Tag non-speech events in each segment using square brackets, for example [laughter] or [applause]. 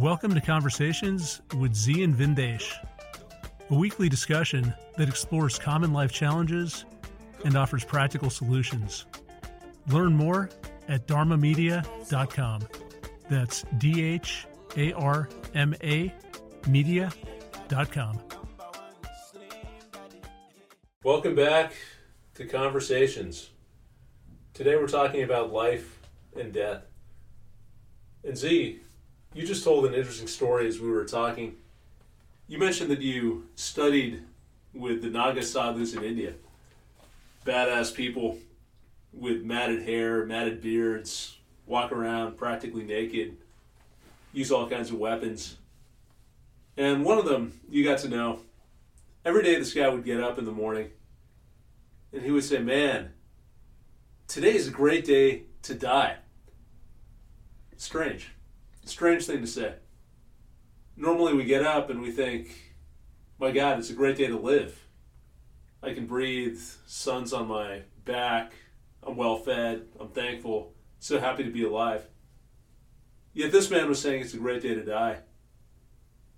Welcome to Conversations with Zi and Vindesh, a weekly discussion that explores common life challenges and offers practical solutions. Learn more at dharmamedia.com. That's D H A R M A media.com. Welcome back to Conversations. Today we're talking about life and death. And Zi, you just told an interesting story as we were talking. You mentioned that you studied with the Naga sadhus in India. Badass people with matted hair, matted beards, walk around practically naked, use all kinds of weapons. And one of them you got to know. Every day this guy would get up in the morning and he would say, Man, today is a great day to die. Strange. Strange thing to say. Normally we get up and we think, my God, it's a great day to live. I can breathe, sun's on my back, I'm well fed, I'm thankful, so happy to be alive. Yet this man was saying it's a great day to die.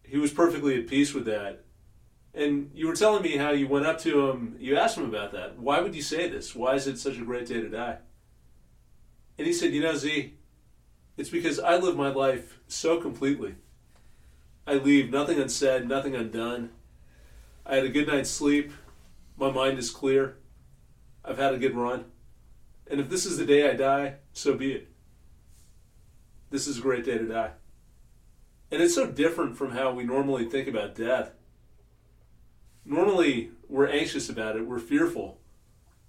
He was perfectly at peace with that. And you were telling me how you went up to him, you asked him about that. Why would you say this? Why is it such a great day to die? And he said, You know, Zi, it's because I live my life so completely. I leave nothing unsaid, nothing undone. I had a good night's sleep. My mind is clear. I've had a good run. And if this is the day I die, so be it. This is a great day to die. And it's so different from how we normally think about death. Normally, we're anxious about it, we're fearful.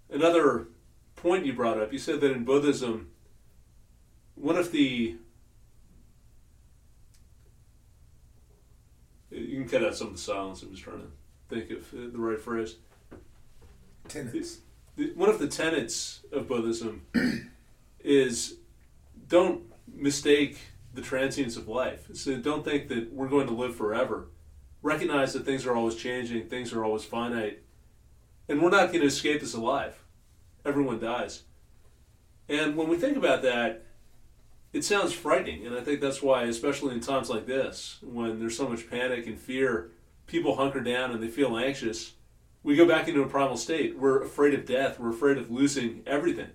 Another point you brought up, you said that in Buddhism, one of the you can cut out some of the silence. I was trying to think of the right phrase. Tenets. One of the tenets of Buddhism [clears throat] is don't mistake the transience of life. So don't think that we're going to live forever. Recognize that things are always changing, things are always finite, and we're not going to escape this alive. Everyone dies. And when we think about that, it sounds frightening, and I think that's why, especially in times like this, when there's so much panic and fear, people hunker down and they feel anxious. We go back into a primal state. We're afraid of death. We're afraid of losing everything.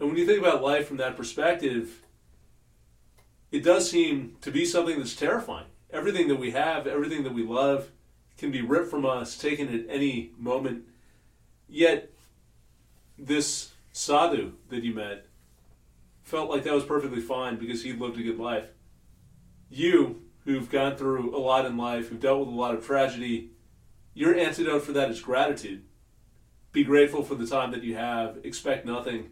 And when you think about life from that perspective, it does seem to be something that's terrifying. Everything that we have, everything that we love, can be ripped from us, taken at any moment. Yet, this sadhu that you met felt like that was perfectly fine because he lived a good life. You, who've gone through a lot in life, who've dealt with a lot of tragedy, your antidote for that is gratitude. Be grateful for the time that you have, expect nothing.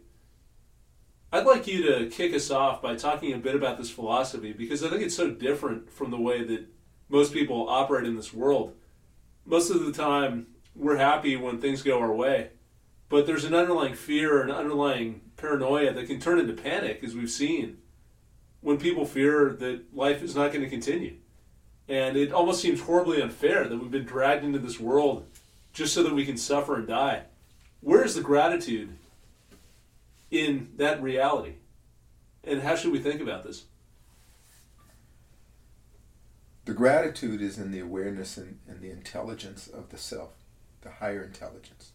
I'd like you to kick us off by talking a bit about this philosophy because I think it's so different from the way that most people operate in this world. Most of the time, we're happy when things go our way, but there's an underlying fear, an underlying paranoia that can turn into panic, as we've seen, when people fear that life is not going to continue. And it almost seems horribly unfair that we've been dragged into this world just so that we can suffer and die. Where is the gratitude in that reality? And how should we think about this? The gratitude is in the awareness and, and the intelligence of the self, the higher intelligence.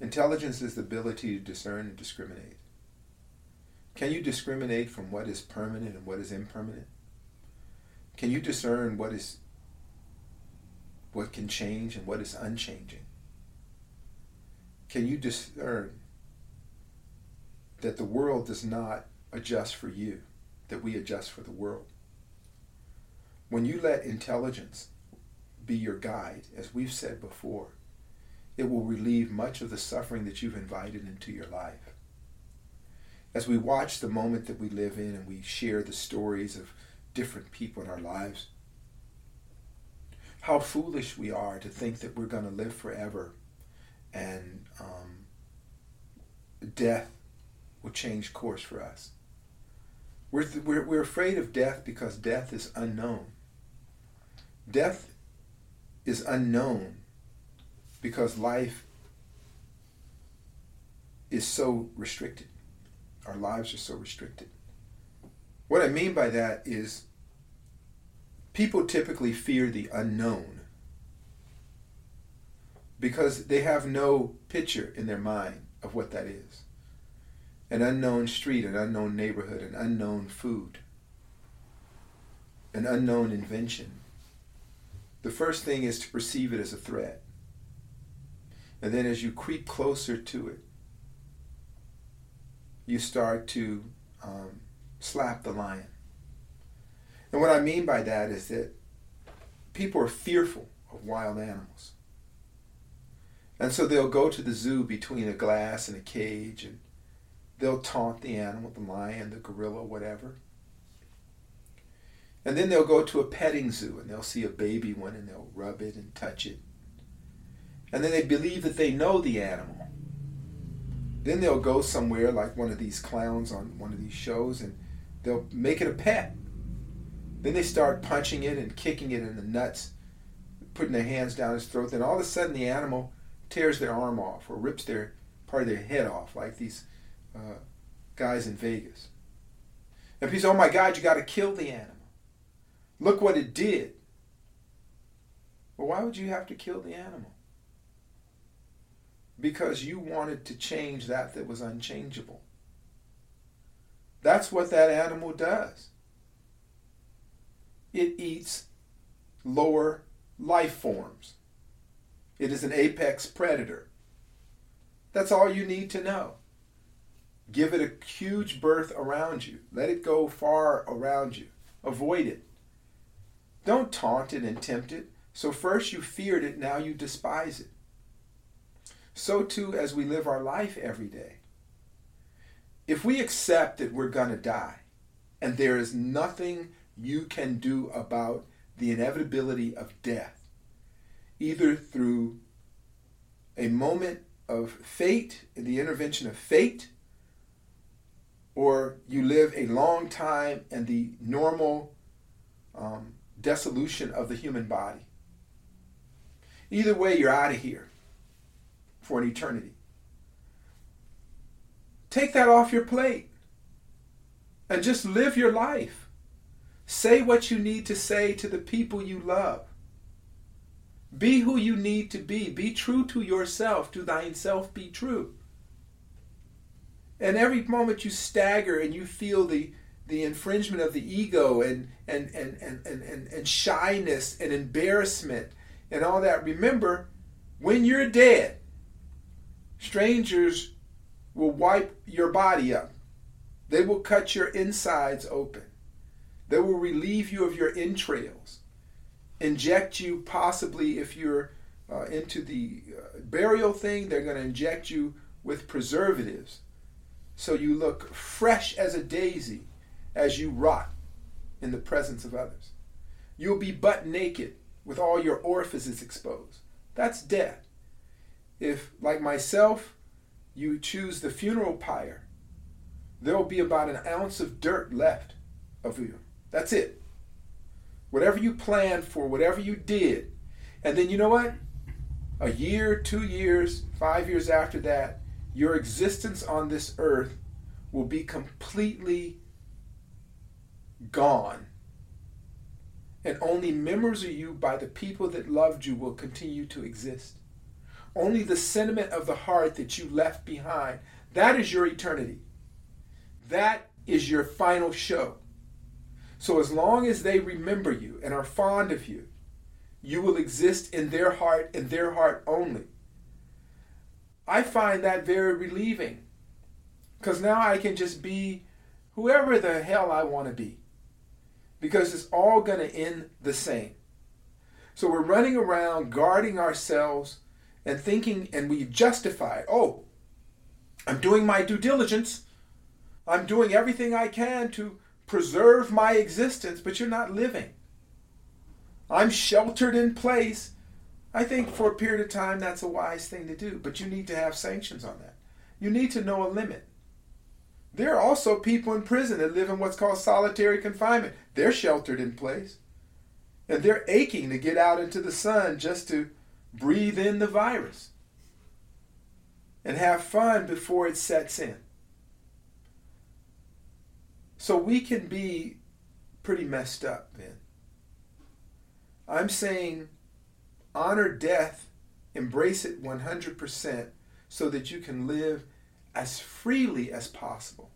Intelligence is the ability to discern and discriminate. Can you discriminate from what is permanent and what is impermanent? Can you discern what is what can change and what is unchanging? Can you discern that the world does not adjust for you, that we adjust for the world? When you let intelligence be your guide, as we've said before, it will relieve much of the suffering that you've invited into your life. As we watch the moment that we live in and we share the stories of different people in our lives, how foolish we are to think that we're going to live forever and um, death will change course for us. We're, th- we're, we're afraid of death because death is unknown. Death is unknown because life is so restricted. Our lives are so restricted. What I mean by that is people typically fear the unknown because they have no picture in their mind of what that is an unknown street, an unknown neighborhood, an unknown food, an unknown invention. The first thing is to perceive it as a threat. And then as you creep closer to it, you start to um, slap the lion. And what I mean by that is that people are fearful of wild animals. And so they'll go to the zoo between a glass and a cage and they'll taunt the animal, the lion, the gorilla, whatever. And then they'll go to a petting zoo and they'll see a baby one and they'll rub it and touch it. And then they believe that they know the animal. Then they'll go somewhere like one of these clowns on one of these shows and they'll make it a pet. Then they start punching it and kicking it in the nuts, putting their hands down its throat. Then all of a sudden the animal tears their arm off or rips their part of their head off, like these uh, guys in Vegas. And people say, oh my God, you got to kill the animal. Look what it did. Well, why would you have to kill the animal? Because you wanted to change that that was unchangeable. That's what that animal does. It eats lower life forms. It is an apex predator. That's all you need to know. Give it a huge berth around you. Let it go far around you. Avoid it. Don't taunt it and tempt it. So first you feared it, now you despise it. So too as we live our life every day. If we accept that we're going to die and there is nothing you can do about the inevitability of death, either through a moment of fate, the intervention of fate, or you live a long time and the normal um, dissolution of the human body. Either way, you're out of here for an eternity. Take that off your plate and just live your life. Say what you need to say to the people you love. Be who you need to be. Be true to yourself. To thine self be true. And every moment you stagger and you feel the, the infringement of the ego and, and, and, and, and, and, and shyness and embarrassment and all that, remember, when you're dead, strangers will wipe your body up. They will cut your insides open. They will relieve you of your entrails, inject you possibly if you're uh, into the uh, burial thing, they're going to inject you with preservatives so you look fresh as a daisy as you rot in the presence of others. You'll be butt naked with all your orifices exposed. That's death. If, like myself, you choose the funeral pyre, there will be about an ounce of dirt left of you. That's it. Whatever you planned for, whatever you did. And then you know what? A year, two years, five years after that, your existence on this earth will be completely gone. And only memories of you by the people that loved you will continue to exist. Only the sentiment of the heart that you left behind, that is your eternity. That is your final show. So as long as they remember you and are fond of you, you will exist in their heart and their heart only. I find that very relieving because now I can just be whoever the hell I want to be because it's all going to end the same. So we're running around guarding ourselves and thinking, and we justify, oh, I'm doing my due diligence. I'm doing everything I can to preserve my existence, but you're not living. I'm sheltered in place I think for a period of time that's a wise thing to do, but you need to have sanctions on that. You need to know a limit. There are also people in prison that live in what's called solitary confinement. They're sheltered in place. And they're aching to get out into the sun just to breathe in the virus and have fun before it sets in. So we can be pretty messed up, then. I'm saying honor death, embrace it 100% so that you can live as freely as possible.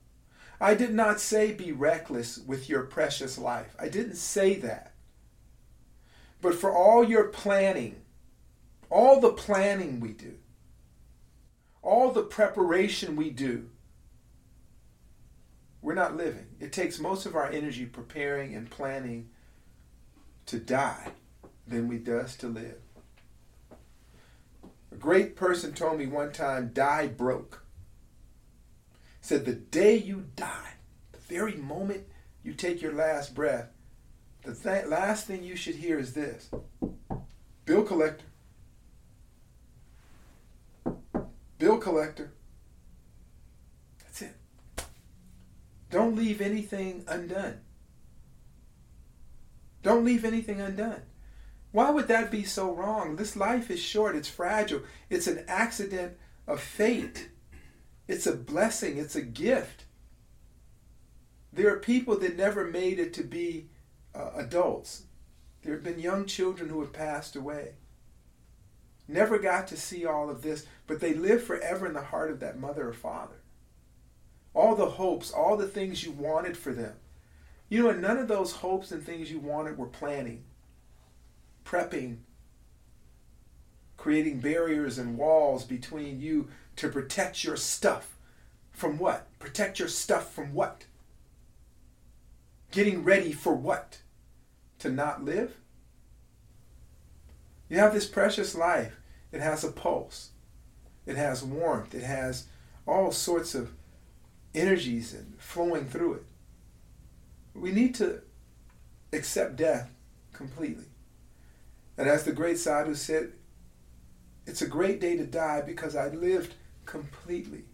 I did not say be reckless with your precious life. I didn't say that. But for all your planning, all the planning we do, all the preparation we do, we're not living. It takes most of our energy preparing and planning to die than we does to live. A great person told me one time, die broke. Said the day you die, the very moment you take your last breath, the th- last thing you should hear is this Bill collector. Bill collector. That's it. Don't leave anything undone. Don't leave anything undone. Why would that be so wrong? This life is short, it's fragile, it's an accident of fate, it's a blessing, it's a gift. There are people that never made it to be uh, adults. There have been young children who have passed away. Never got to see all of this, but they live forever in the heart of that mother or father. All the hopes, all the things you wanted for them. You know, and none of those hopes and things you wanted were planning prepping, creating barriers and walls between you to protect your stuff. From what? Protect your stuff from what? Getting ready for what? To not live? You have this precious life. It has a pulse. It has warmth. It has all sorts of energies flowing through it. We need to accept death completely. And as the great sadhu said, it's a great day to die because I lived completely.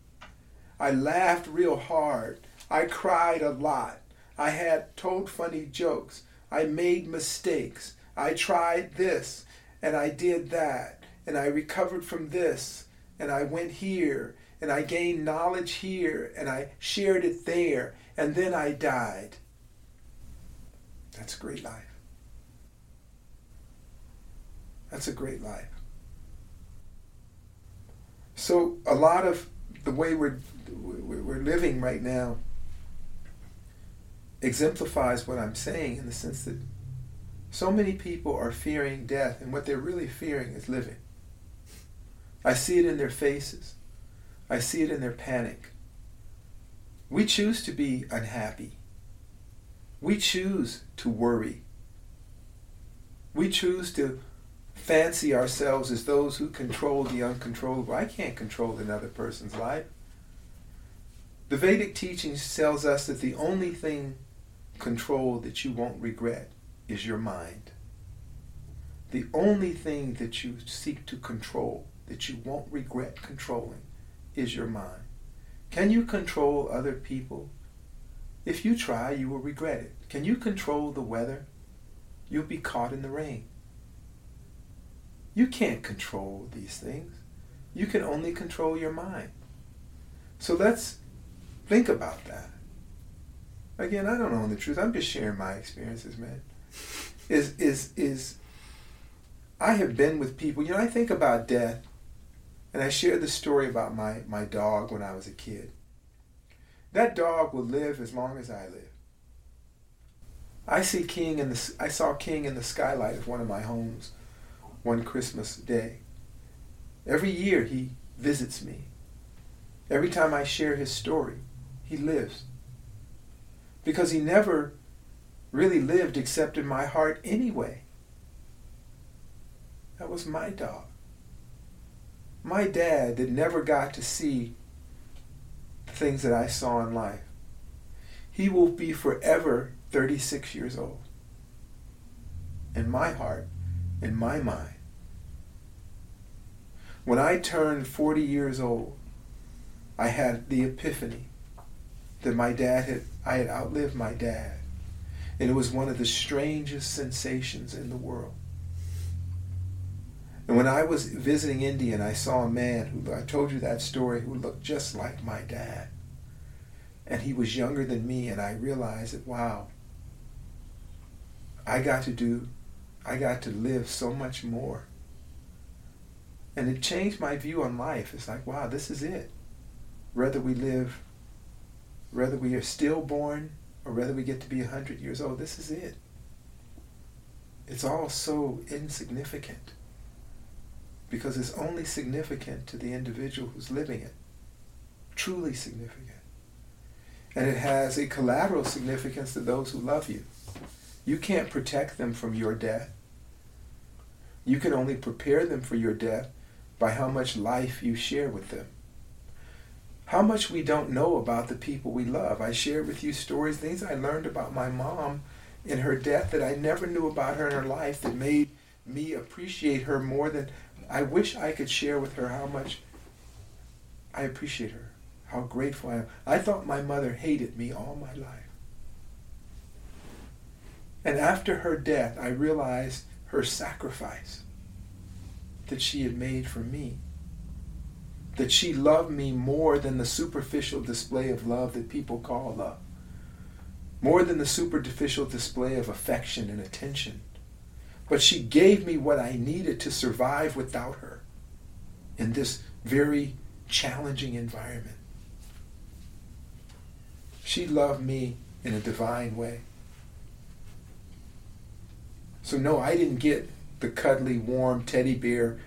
I laughed real hard. I cried a lot. I had told funny jokes. I made mistakes. I tried this and I did that and I recovered from this and I went here and I gained knowledge here and I shared it there and then I died. That's a great life. That's a great life. So a lot of the way we're we're living right now exemplifies what I'm saying in the sense that so many people are fearing death, and what they're really fearing is living. I see it in their faces. I see it in their panic. We choose to be unhappy. We choose to worry. We choose to fancy ourselves as those who control the uncontrollable. I can't control another person's life. The Vedic teachings tells us that the only thing controlled that you won't regret is your mind. The only thing that you seek to control that you won't regret controlling is your mind. Can you control other people? If you try, you will regret it. Can you control the weather? You'll be caught in the rain. You can't control these things. You can only control your mind. So let's think about that. Again, I don't own the truth. I'm just sharing my experiences, man. Is is is I have been with people, you know, I think about death and I share the story about my, my dog when I was a kid. That dog will live as long as I live. I see King in the I saw King in the skylight of one of my homes one Christmas day. Every year he visits me. Every time I share his story, he lives. Because he never really lived except in my heart anyway. That was my dog. My dad that never got to see things that I saw in life. He will be forever 36 years old. In my heart, in my mind. When I turned 40 years old, I had the epiphany that my dad had, I had outlived my dad. And it was one of the strangest sensations in the world. And when I was visiting India and I saw a man who, I told you that story, who looked just like my dad. And he was younger than me, and I realized that, wow, I got to do, I got to live so much more. And it changed my view on life. It's like, wow, this is it. Whether we live, whether we are stillborn or whether we get to be 100 years old, this is it. It's all so insignificant because it's only significant to the individual who's living it. Truly significant. And it has a collateral significance to those who love you. You can't protect them from your death. You can only prepare them for your death by how much life you share with them. How much we don't know about the people we love. I shared with you stories, things I learned about my mom in her death that I never knew about her in her life that made me appreciate her more than I wish I could share with her how much I appreciate her, how grateful I am. I thought my mother hated me all my life. And after her death, I realized her sacrifice that she had made for me. That she loved me more than the superficial display of love that people call love. More than the superficial display of affection and attention. But she gave me what I needed to survive without her in this very challenging environment. She loved me in a divine way. So, no, I didn't get the cuddly, warm teddy bear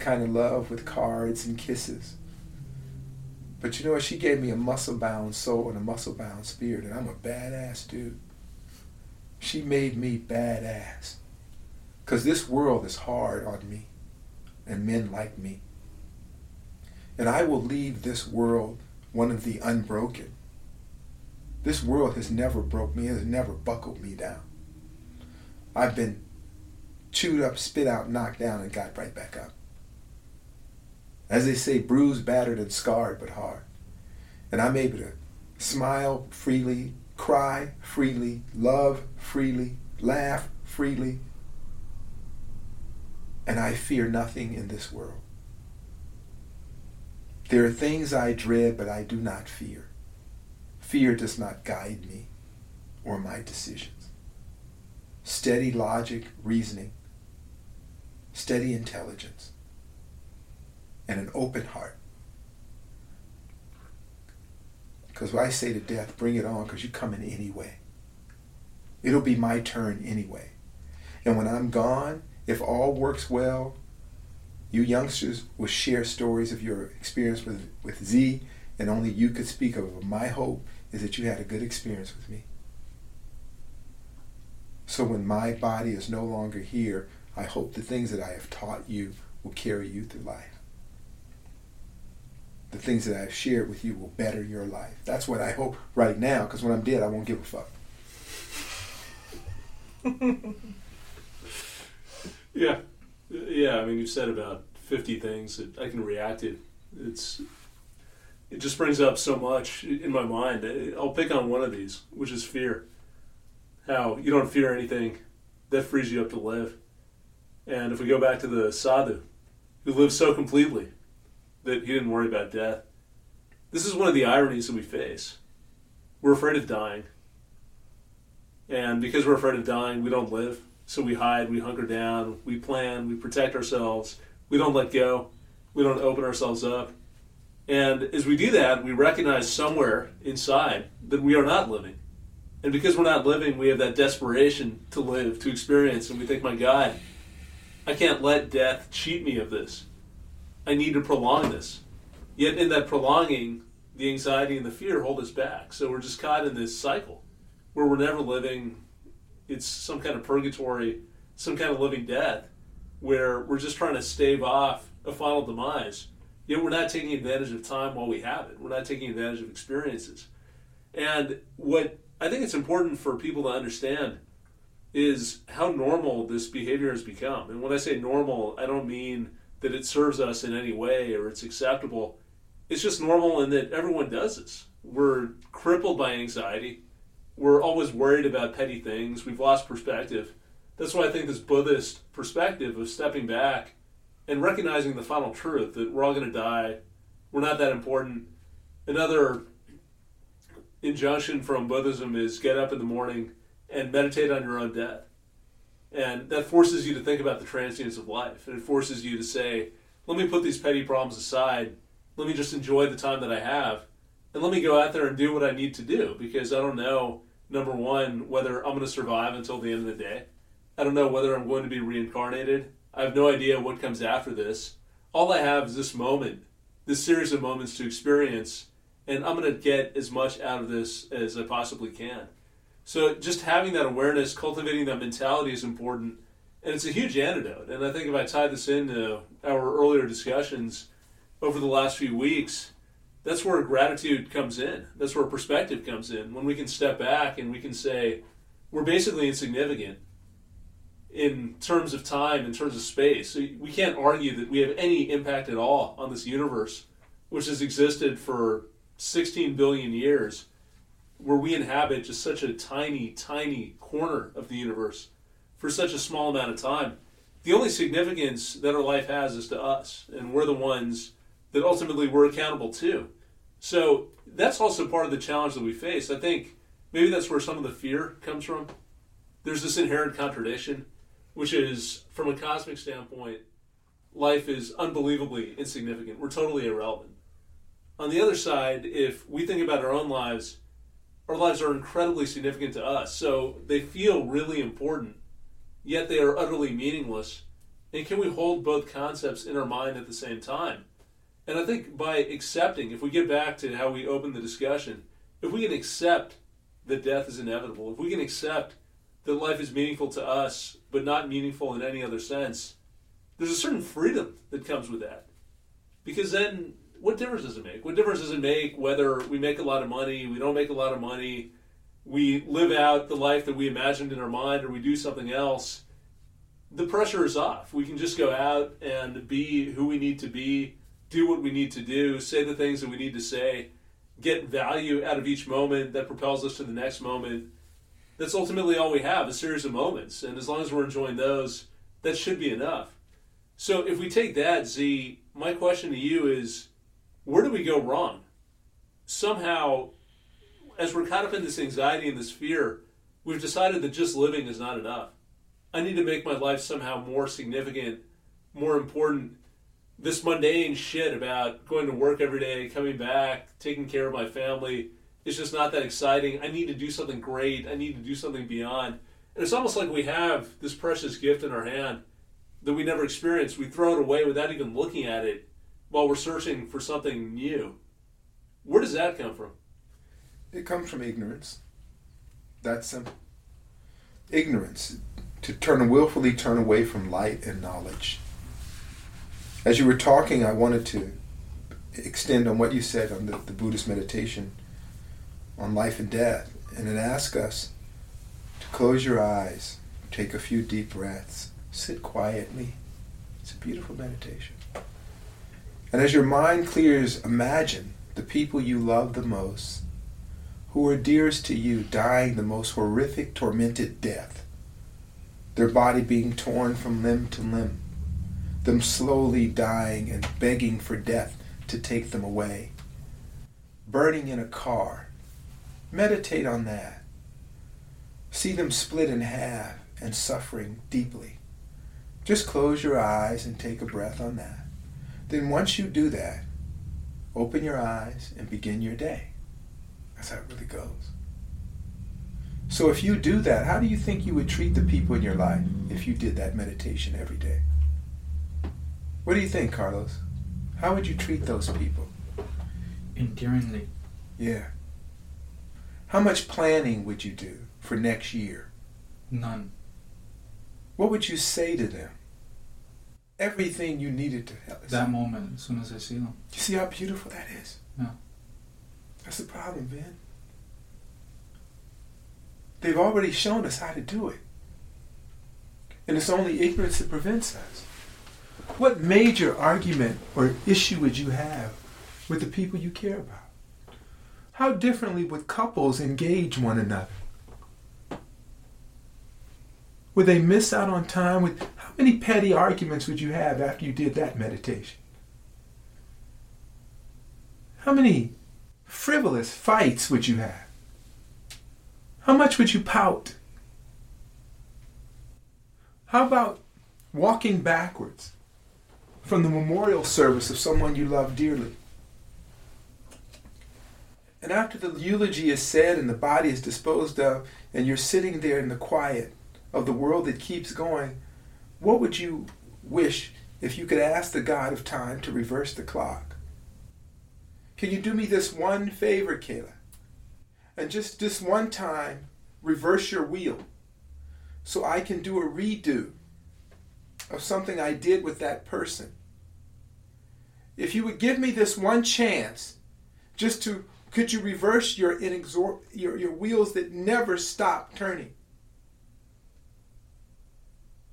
kind of love with cards and kisses. But you know what? She gave me a muscle bound soul and a muscle bound spirit, and I'm a badass dude. She made me badass. Because this world is hard on me and men like me. And I will leave this world one of the unbroken. This world has never broke me, it has never buckled me down. I've been chewed up, spit out, knocked down, and got right back up. As they say, bruised, battered, and scarred, but hard. And I'm able to smile freely, cry freely, love freely, laugh freely. And I fear nothing in this world. There are things I dread, but I do not fear. Fear does not guide me or my decisions. Steady logic, reasoning, steady intelligence, and an open heart. Because when I say to death, bring it on, because you're coming anyway. It'll be my turn anyway. And when I'm gone, if all works well, you youngsters will share stories of your experience with, with Zi, and only you could speak of. My hope is that you had a good experience with me. So when my body is no longer here, I hope the things that I have taught you will carry you through life. The things that I've shared with you will better your life. That's what I hope right now, because when I'm dead, I won't give a fuck. [laughs] yeah. Yeah, I mean, you've said about 50 things that I can react to. It's it just brings up so much in my mind. I'll pick on one of these, which is fear. How you don't fear anything, that frees you up to live. And if we go back to the sadhu, who lives so completely that he didn't worry about death, this is one of the ironies that we face. We're afraid of dying. And because we're afraid of dying, we don't live. So we hide, we hunker down, we plan, we protect ourselves, we don't let go, we don't open ourselves up. And as we do that, we recognize somewhere inside that we are not living. And because we're not living, we have that desperation to live, to experience, and we think, my God, I can't let death cheat me of this. I need to prolong this. Yet in that prolonging, the anxiety and the fear hold us back. So we're just caught in this cycle where we're never living. It's some kind of purgatory, some kind of living death, where we're just trying to stave off a final demise. Yet we're not taking advantage of time while we have it. We're not taking advantage of experiences. And what I think it's important for people to understand is how normal this behavior has become. And when I say normal, I don't mean that it serves us in any way or it's acceptable. It's just normal in that everyone does this. We're crippled by anxiety. We're always worried about petty things. We've lost perspective. That's why I think this Buddhist perspective of stepping back and recognizing the final truth that we're all going to die, we're not that important. Another injunction from Buddhism is get up in the morning and meditate on your own death. And that forces you to think about the transience of life. And it forces you to say, let me put these petty problems aside. Let me just enjoy the time that I have. And let me go out there and do what I need to do because I don't know, number one, whether I'm going to survive until the end of the day. I don't know whether I'm going to be reincarnated. I have no idea what comes after this. All I have is this moment, this series of moments to experience, and I'm going to get as much out of this as I possibly can. So just having that awareness, cultivating that mentality is important, and it's a huge antidote. And I think if I tie this into our earlier discussions over the last few weeks, that's where gratitude comes in. That's where perspective comes in. When we can step back and we can say, we're basically insignificant in terms of time, in terms of space. We can't argue that we have any impact at all on this universe, which has existed for 16 billion years, where we inhabit just such a tiny, tiny corner of the universe for such a small amount of time. The only significance that our life has is to us, and we're the ones that ultimately we're accountable to. So that's also part of the challenge that we face. I think maybe that's where some of the fear comes from. There's this inherent contradiction which is from a cosmic standpoint, life is unbelievably insignificant. We're totally irrelevant. On the other side, if we think about our own lives, our lives are incredibly significant to us. So they feel really important, yet they are utterly meaningless. And can we hold both concepts in our mind at the same time? And I think by accepting, if we get back to how we opened the discussion, if we can accept that death is inevitable, if we can accept that life is meaningful to us, but not meaningful in any other sense, there's a certain freedom that comes with that. Because then, what difference does it make? What difference does it make whether we make a lot of money, we don't make a lot of money, we live out the life that we imagined in our mind, or we do something else? The pressure is off. We can just go out and be who we need to be, do what we need to do, say the things that we need to say, get value out of each moment that propels us to the next moment that's ultimately all we have a series of moments. And as long as we're enjoying those, that should be enough. So if we take that, Zi, my question to you is where do we go wrong? Somehow, as we're caught up in this anxiety and this fear, we've decided that just living is not enough. I need to make my life somehow more significant, more important. This mundane shit about going to work every day, coming back, taking care of my family, it's just not that exciting. I need to do something great. I need to do something beyond. And it's almost like we have this precious gift in our hand that we never experienced. We throw it away without even looking at it while we're searching for something new. Where does that come from? It comes from ignorance. That's simple. Ignorance. To turn willfully turn away from light and knowledge. As you were talking, I wanted to extend on what you said on the, the Buddhist meditation on life and death, and then ask us to close your eyes, take a few deep breaths, sit quietly. It's a beautiful meditation. And as your mind clears, imagine the people you love the most, who are dearest to you, dying the most horrific, tormented death. Their body being torn from limb to limb, them slowly dying and begging for death to take them away. Burning in a car, Meditate on that. See them split in half and suffering deeply. Just close your eyes and take a breath on that. Then once you do that, open your eyes and begin your day. That's how it really goes. So if you do that, how do you think you would treat the people in your life if you did that meditation every day? What do you think, Carlos? How would you treat those people? Endearingly. Yeah. How much planning would you do for next year? None. What would you say to them? Everything you needed to help. That moment, as soon as I see them. You see how beautiful that is? Yeah. That's the problem, man. They've already shown us how to do it. And it's only ignorance that prevents us. What major argument or issue would you have with the people you care about? How differently would couples engage one another? Would they miss out on time? With many petty arguments would you have after you did that meditation? How many frivolous fights would you have? How much would you pout? How about walking backwards from the memorial service of someone you love dearly? And after the eulogy is said and the body is disposed of, and you're sitting there in the quiet of the world that keeps going, what would you wish if you could ask the God of time to reverse the clock? Can you do me this one favor, Kayla? And just this one time, reverse your wheel so I can do a redo of something I did with that person. If you would give me this one chance, just to could you reverse your inexor- your, your wheels that never stop turning?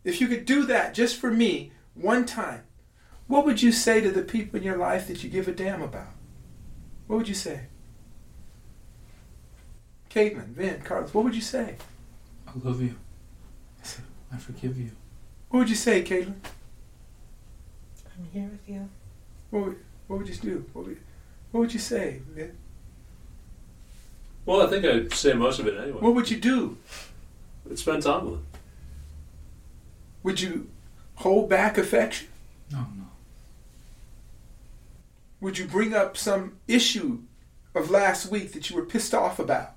If you could do that just for me one time, what would you say to the people in your life that you give a damn about? What would you say? Caitlin, Vin, Carlos, what would you say? I love you. I forgive you. What would you say, Caitlin? I'm here with you. What would, what would you do? What would, what would you say, Vin? Well, I think I'd say most of it anyway. What would you do? I'd spend time with them. Would you hold back affection? No, no. Would you bring up some issue of last week that you were pissed off about?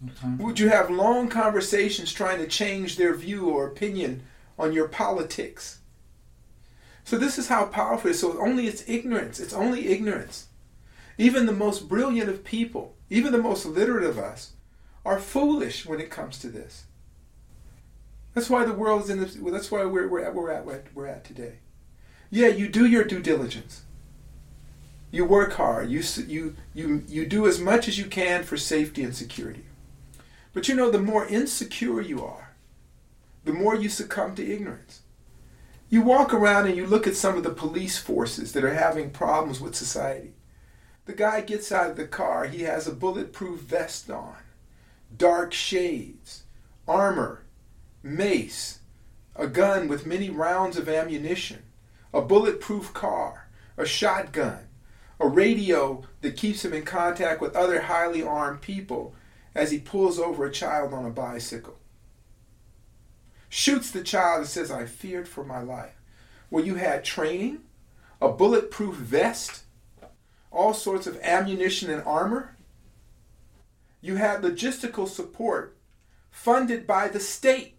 No Would you have long conversations trying to change their view or opinion on your politics? So this is how powerful it is. So only it's ignorance. It's only ignorance. Even the most brilliant of people, even the most literate of us, are foolish when it comes to this. That's why the world is in this. Well, that's why we're, we're, at, we're at we're at today. Yeah, you do your due diligence. You work hard. You you you you do as much as you can for safety and security. But you know, the more insecure you are, the more you succumb to ignorance. You walk around and you look at some of the police forces that are having problems with society. The guy gets out of the car, he has a bulletproof vest on, dark shades, armor, mace, a gun with many rounds of ammunition, a bulletproof car, a shotgun, a radio that keeps him in contact with other highly armed people as he pulls over a child on a bicycle. Shoots the child and says, I feared for my life. Well, you had training, a bulletproof vest, all sorts of ammunition and armor. You had logistical support funded by the state.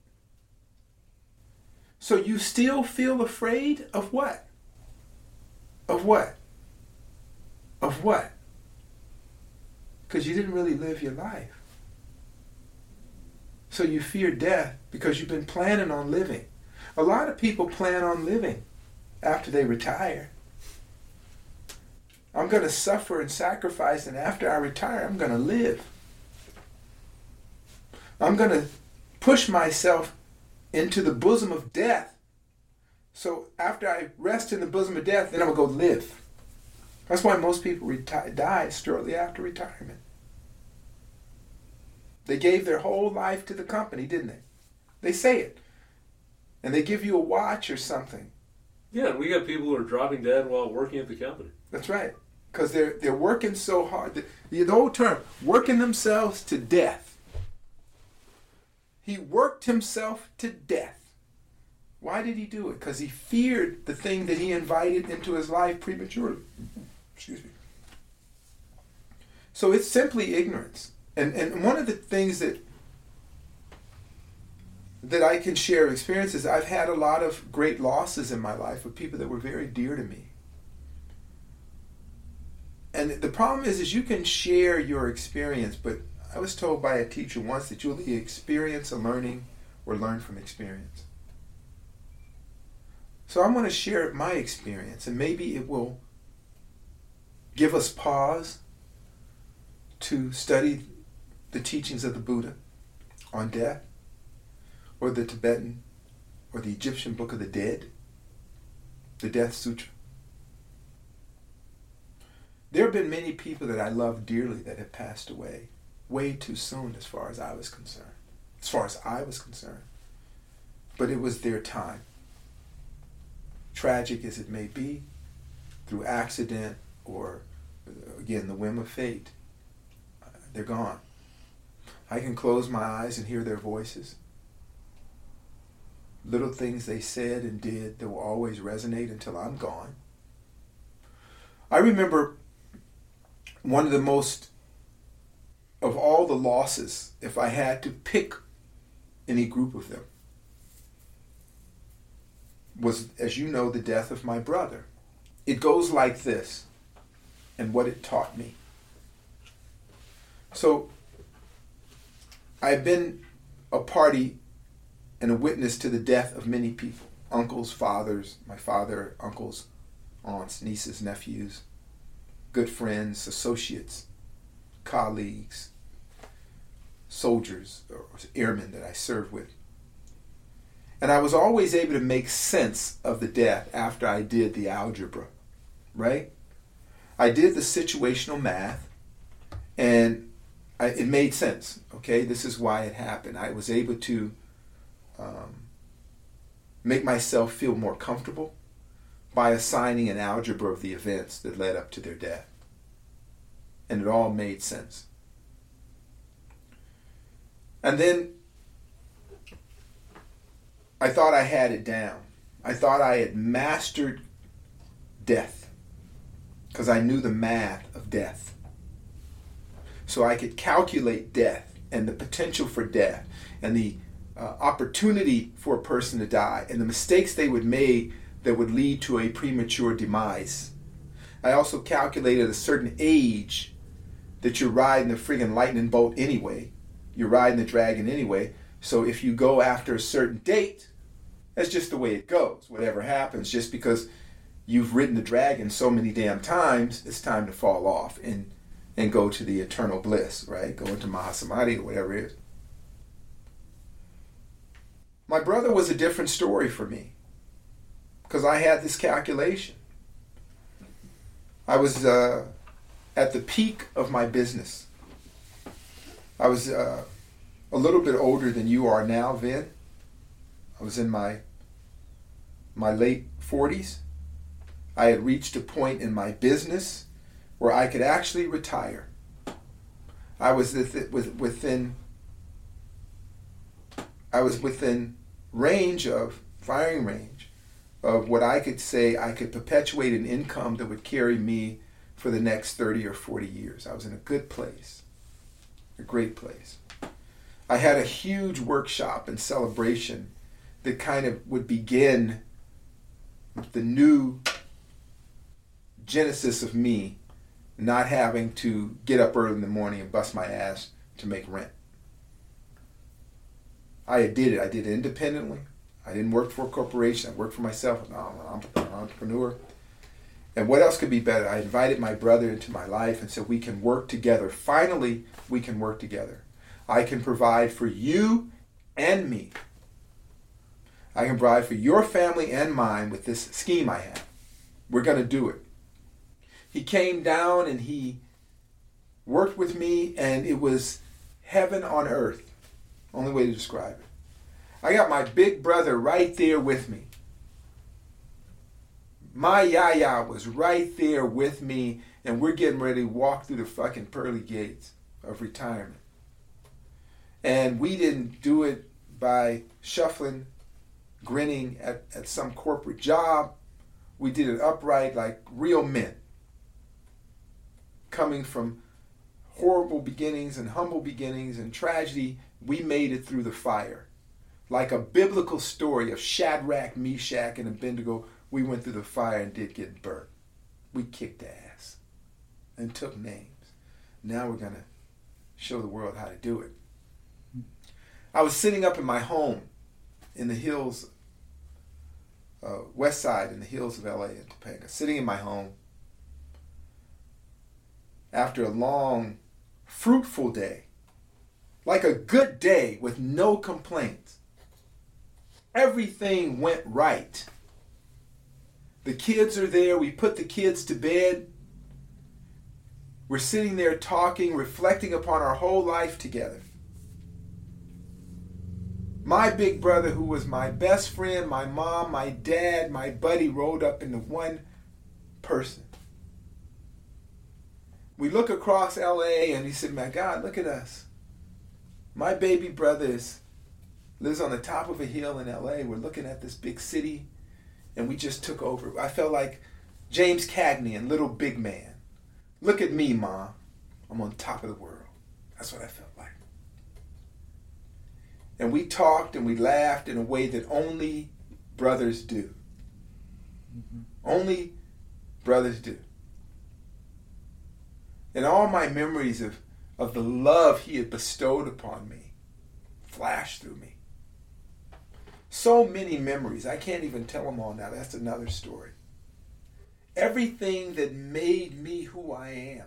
So you still feel afraid of what? Of what? Of what? Because you didn't really live your life. So you fear death because you've been planning on living. A lot of people plan on living after they retire. I'm going to suffer and sacrifice, and after I retire, I'm going to live. I'm going to push myself into the bosom of death. So after I rest in the bosom of death, then I'm going to go live. That's why most people reti- die shortly after retirement. They gave their whole life to the company, didn't they? They say it. And they give you a watch or something. Yeah, we got people who are dropping dead while working at the company. That's right. Because they're, they're working so hard. The, the old term, working themselves to death. He worked himself to death. Why did he do it? Because he feared the thing that he invited into his life prematurely. Excuse me. So it's simply ignorance. And, and one of the things that that I can share experiences, I've had a lot of great losses in my life with people that were very dear to me. And the problem is, is you can share your experience, but I was told by a teacher once that you'll either experience a learning or learn from experience. So I'm going to share my experience, and maybe it will give us pause to study the teachings of the Buddha on death, or the Tibetan, or the Egyptian Book of the Dead, the Death Sutra. There have been many people that I love dearly that have passed away way too soon as far as I was concerned. As far as I was concerned. But it was their time. Tragic as it may be, through accident or, again, the whim of fate, uh, they're gone. I can close my eyes and hear their voices. Little things they said and did that will always resonate until I'm gone. I remember one of the most, of all the losses, if I had to pick any group of them, was, as you know, the death of my brother. It goes like this, and what it taught me. So, I've been a party and a witness to the death of many people uncles, fathers, my father, uncles, aunts, nieces, nephews, good friends, associates, colleagues, soldiers, or airmen that I served with. And I was always able to make sense of the death after I did the algebra, right? I did the situational math and I, it made sense. Okay, this is why it happened. I was able to um, make myself feel more comfortable by assigning an algebra of the events that led up to their death. And it all made sense. And then I thought I had it down. I thought I had mastered death because I knew the math of death. So I could calculate death and the potential for death and the uh, opportunity for a person to die and the mistakes they would make that would lead to a premature demise. I also calculated a certain age that you're riding the friggin' lightning bolt anyway. You're riding the dragon anyway. So if you go after a certain date, that's just the way it goes. Whatever happens, just because you've ridden the dragon so many damn times, it's time to fall off and and go to the eternal bliss, right? Go into Mahasamadhi or whatever it is. My brother was a different story for me because I had this calculation. I was uh, at the peak of my business. I was uh, a little bit older than you are now, Vin. I was in my my late 40s. I had reached a point in my business where I could actually retire. I was within I was within range of firing range of what I could say I could perpetuate an income that would carry me for the next 30 or 40 years. I was in a good place, a great place. I had a huge workshop and celebration that kind of would begin the new genesis of me not having to get up early in the morning and bust my ass to make rent. I did it. I did it independently. I didn't work for a corporation. I worked for myself. I'm an entrepreneur. And what else could be better? I invited my brother into my life and said, We can work together. Finally, we can work together. I can provide for you and me. I can provide for your family and mine with this scheme I have. We're going to do it. He came down and he worked with me, and it was heaven on earth. Only way to describe it. I got my big brother right there with me. My Yaya was right there with me, and we're getting ready to walk through the fucking pearly gates of retirement. And we didn't do it by shuffling, grinning at, at some corporate job. We did it upright like real men. Coming from horrible beginnings and humble beginnings and tragedy, we made it through the fire. Like a biblical story of Shadrach, Meshach, and Abednego, we went through the fire and did get burnt. We kicked ass and took names. Now we're going to show the world how to do it. I was sitting up in my home in the hills, uh, west side in the hills of LA in Topanga, sitting in my home after a long, fruitful day, like a good day with no complaints. Everything went right. The kids are there. We put the kids to bed. We're sitting there talking, reflecting upon our whole life together. My big brother, who was my best friend, my mom, my dad, my buddy, rolled up into one person. We look across LA and he said, My God, look at us. My baby brother is, lives on the top of a hill in LA. We're looking at this big city, and we just took over. I felt like James Cagney and Little Big Man. Look at me, Ma. I'm on top of the world. That's what I felt like. And we talked and we laughed in a way that only brothers do. Mm-hmm. Only brothers do. And all my memories of, of the love he had bestowed upon me flashed through me. So many memories. I can't even tell them all now. That's another story. Everything that made me who I am.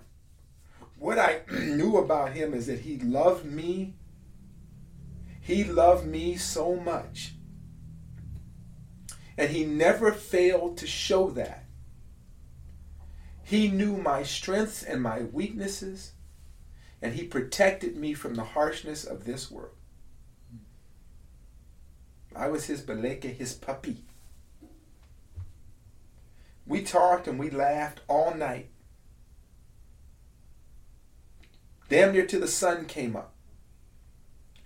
What I [clears throat] knew about him is that he loved me. He loved me so much. And he never failed to show that. He knew my strengths and my weaknesses, and he protected me from the harshness of this world. I was his baleke, his puppy. We talked and we laughed all night. Damn near till the sun came up.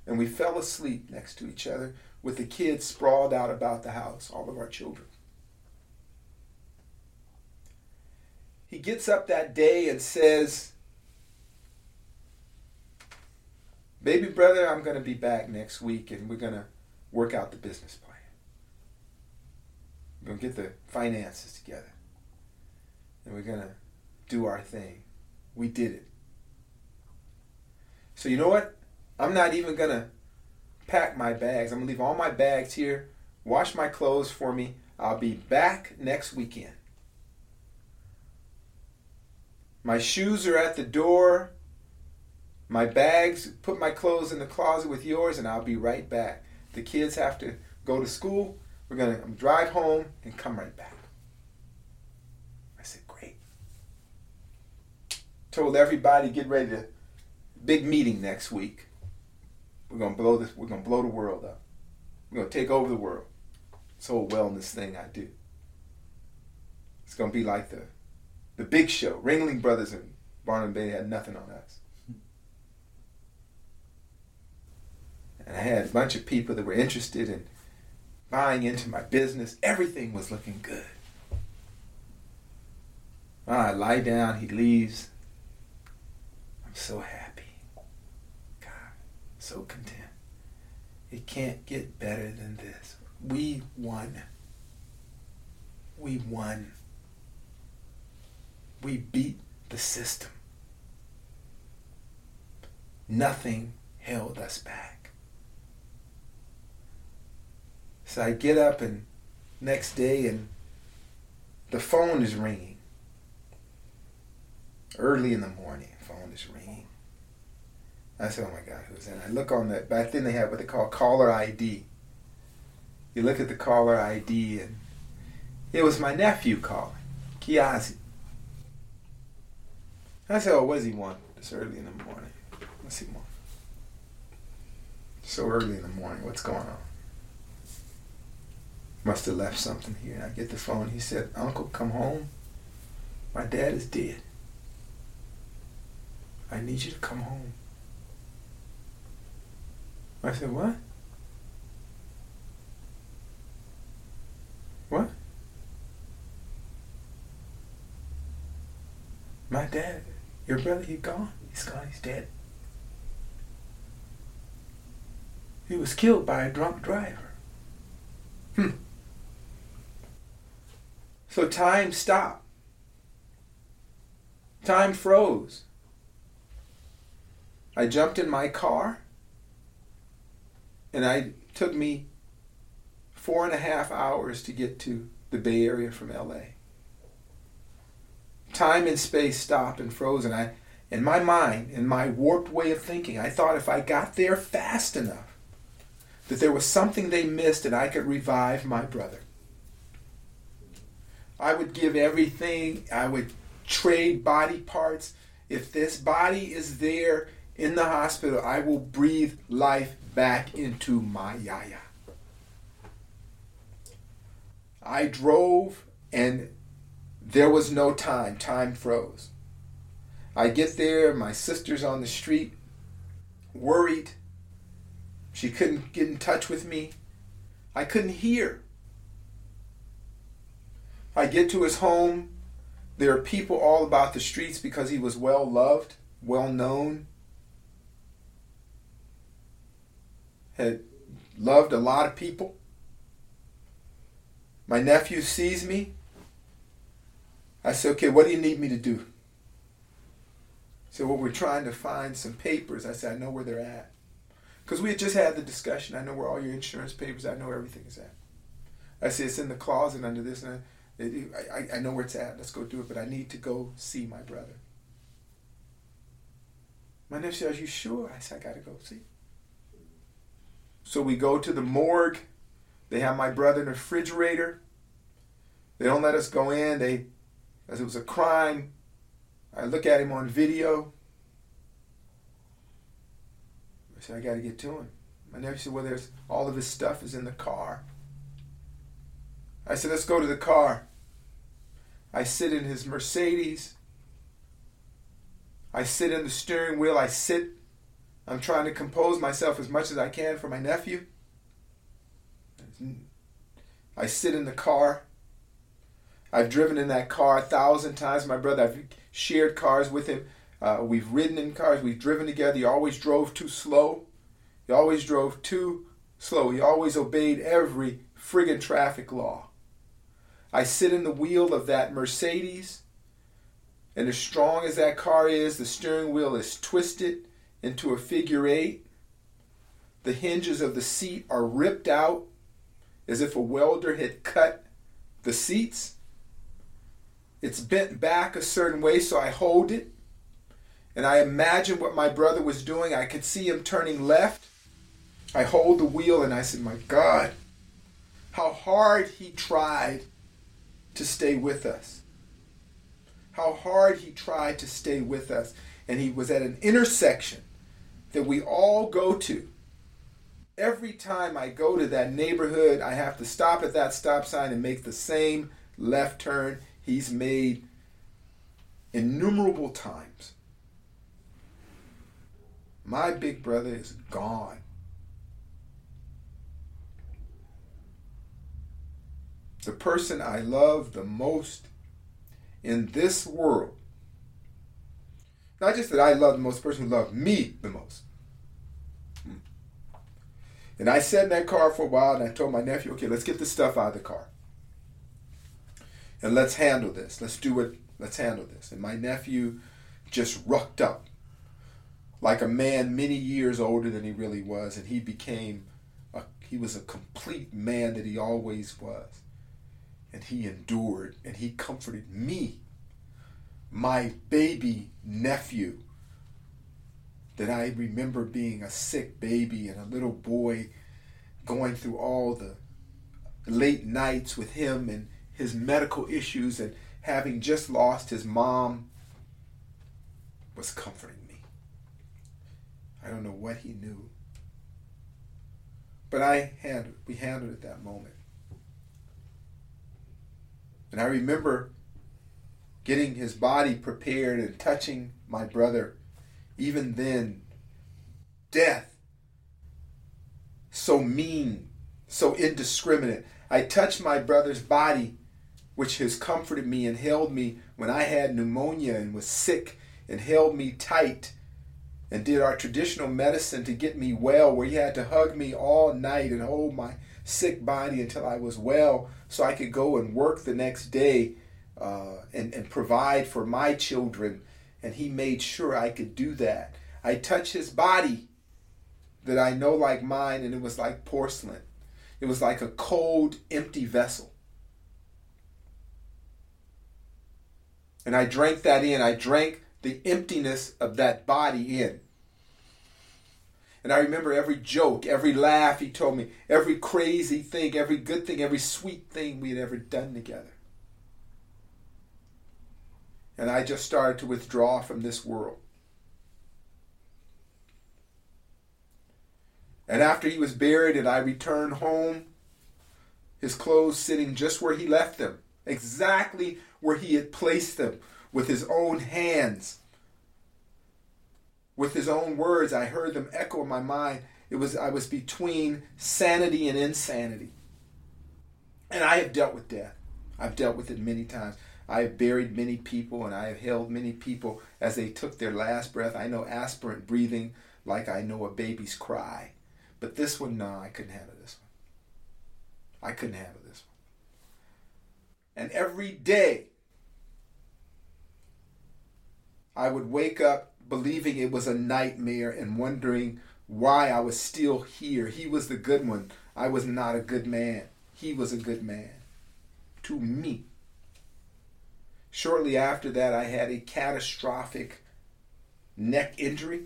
And we fell asleep next to each other with the kids sprawled out about the house, all of our children. He gets up that day and says, Baby brother, I'm going to be back next week and we're going to work out the business plan. We're going to get the finances together. And we're going to do our thing. We did it. So, you know what? I'm not even going to pack my bags. I'm going to leave all my bags here, wash my clothes for me. I'll be back next weekend. My shoes are at the door. My bags, put my clothes in the closet with yours, and I'll be right back. The kids have to go to school. We're going to drive home and come right back. I said, Great. Told everybody, get ready to big meeting next week. We're gonna blow this. We're gonna blow the world up. We're gonna take over the world. This whole wellness thing I do. It's gonna be like the, the Big Show. Ringling Brothers and Barnum Bay had nothing on us. And I had a bunch of people that were interested in buying into my business. Everything was looking good. I lie down. He leaves. I'm so happy. God, so content. It can't get better than this. We won. We won. We beat the system. Nothing held us back. So I get up and next day and the phone is ringing. Early in the morning, phone is ringing. I said, oh my God, who's in? I look on that. Back then they had what they call caller ID. You look at the caller ID and it was my nephew calling, Kiazi. I said, oh, what does he want this early in the morning? What's he want? So early in the morning, what's going on? Must have left something here. I get the phone. He said, Uncle, come home. My dad is dead. I need you to come home. I said, What? What? My dad, your brother, he's gone. He's gone. He's dead. He was killed by a drunk driver. Hmm. So time stopped. Time froze. I jumped in my car and I took me four and a half hours to get to the Bay Area from LA. Time and space stopped and froze, and I, in my mind, in my warped way of thinking, I thought if I got there fast enough, that there was something they missed and I could revive my brother. I would give everything, I would trade body parts. If this body is there in the hospital, I will breathe life back into my yaya. I drove and there was no time. Time froze. I get there, my sister's on the street, worried. She couldn't get in touch with me. I couldn't hear. I get to his home. There are people all about the streets because he was well loved, well known, had loved a lot of people. My nephew sees me. I said, okay, what do you need me to do? He said, well, we're trying to find some papers. I said, I know where they're at. Because we had just had the discussion. I know where all your insurance papers, I know everything is at. I said, it's in the closet under this. And I, I, know where it's at. Let's go do it. But I need to go see my brother. My nephew said, are you sure? I said, I got to go see. So we go to the morgue. They have my brother in the refrigerator. They don't let us go in. They, as it was a crime. I look at him on video. I said, I got to get to him. My nephew said, well, there's all of his stuff is in the car. I said, let's go to the car. I sit in his Mercedes. I sit in the steering wheel. I sit I'm trying to compose myself as much as I can for my nephew. I sit in the car. I've driven in that car a thousand times. My brother, I've shared cars with him. Uh, we've ridden in cars. We've driven together. He always drove too slow. He always drove too slow. He always obeyed every friggin' traffic law. I sit in the wheel of that Mercedes, and as strong as that car is, the steering wheel is twisted into a figure eight. The hinges of the seat are ripped out as if a welder had cut the seats. It's bent back a certain way, so I hold it. And I imagine what my brother was doing. I could see him turning left. I hold the wheel and I said, My God, how hard he tried to stay with us. How hard he tried to stay with us. And he was at an intersection that we all go to. Every time I go to that neighborhood, I have to stop at that stop sign and make the same left turn he's made innumerable times. My big brother is gone. The person I love the most in this world not just that I love the most, the person who loved me the most. Hmm. And I sat in that car for a while and I told my nephew, okay, let's get the stuff out of the car. And let's handle this. Let's do it. Let's handle this. And my nephew just rucked up like a man many years older than he really was. And he became, a, he was a complete man that he always was. And he endured and he comforted me my baby nephew that I remember being a sick baby and a little boy going through all the late nights with him and his medical issues and having just lost his mom was comforting me. I don't know what he knew. But I handled we handled it that moment. And I remember getting his body prepared and touching my brother. Even then, death, so mean, so indiscriminate. I touched my brother's body, which has comforted me and held me when I had pneumonia and was sick, and held me tight and did our traditional medicine to get me well, where he had to hug me all night and hold my sick body until I was well so I could go and work the next day uh, and, and provide for my children. And he made sure I could do that. I touched his body that I know like mine, and it was like porcelain. It was like a cold, empty vessel. And I drank that in. I drank the emptiness of that body in. And I remember every joke, every laugh he told me, every crazy thing, every good thing, every sweet thing we had ever done together. And I just started to withdraw from this world. And after he was buried and I returned home, his clothes sitting just where he left them, exactly where he had placed them with his own hands. With his own words, I heard them echo in my mind. It was I was between sanity and insanity. And I have dealt with death. I've dealt with it many times. I have buried many people and I have held many people as they took their last breath. I know aspirant breathing like I know a baby's cry. But this one, no, I couldn't handle this one. I couldn't handle this one. And every day, I would wake up believing it was a nightmare and wondering why I was still here. He was the good one. I was not a good man. He was a good man. To me. Shortly after that, I had a catastrophic neck injury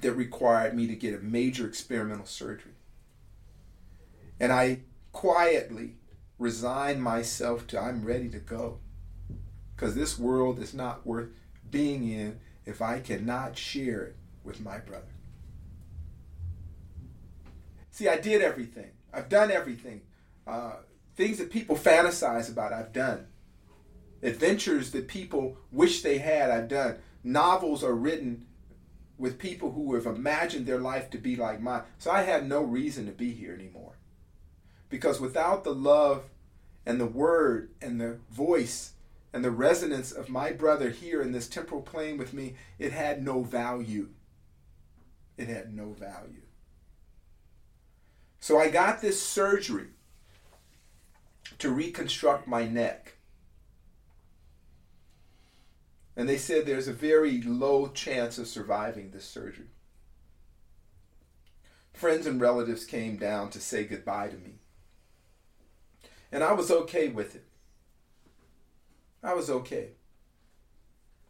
that required me to get a major experimental surgery. And I quietly resigned myself to I'm ready to go. Because this world is not worth being in if I cannot share it with my brother. See, I did everything. I've done everything. Uh, things that people fantasize about, I've done. Adventures that people wish they had, I've done. Novels are written with people who have imagined their life to be like mine. So I had no reason to be here anymore. Because without the love and the word and the voice and the resonance of my brother here in this temporal plane with me, it had no value. It had no value. So I got this surgery to reconstruct my neck. And they said there's a very low chance of surviving this surgery. Friends and relatives came down to say goodbye to me. And I was okay with it. I was okay.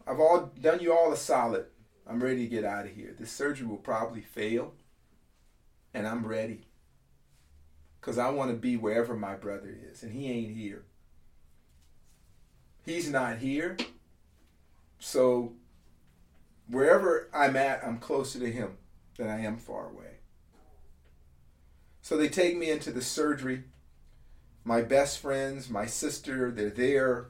I've all done you all a solid. I'm ready to get out of here. This surgery will probably fail, and I'm ready. Because I want to be wherever my brother is, and he ain't here. He's not here. So wherever I'm at, I'm closer to him than I am far away. So they take me into the surgery. My best friends, my sister, they're there.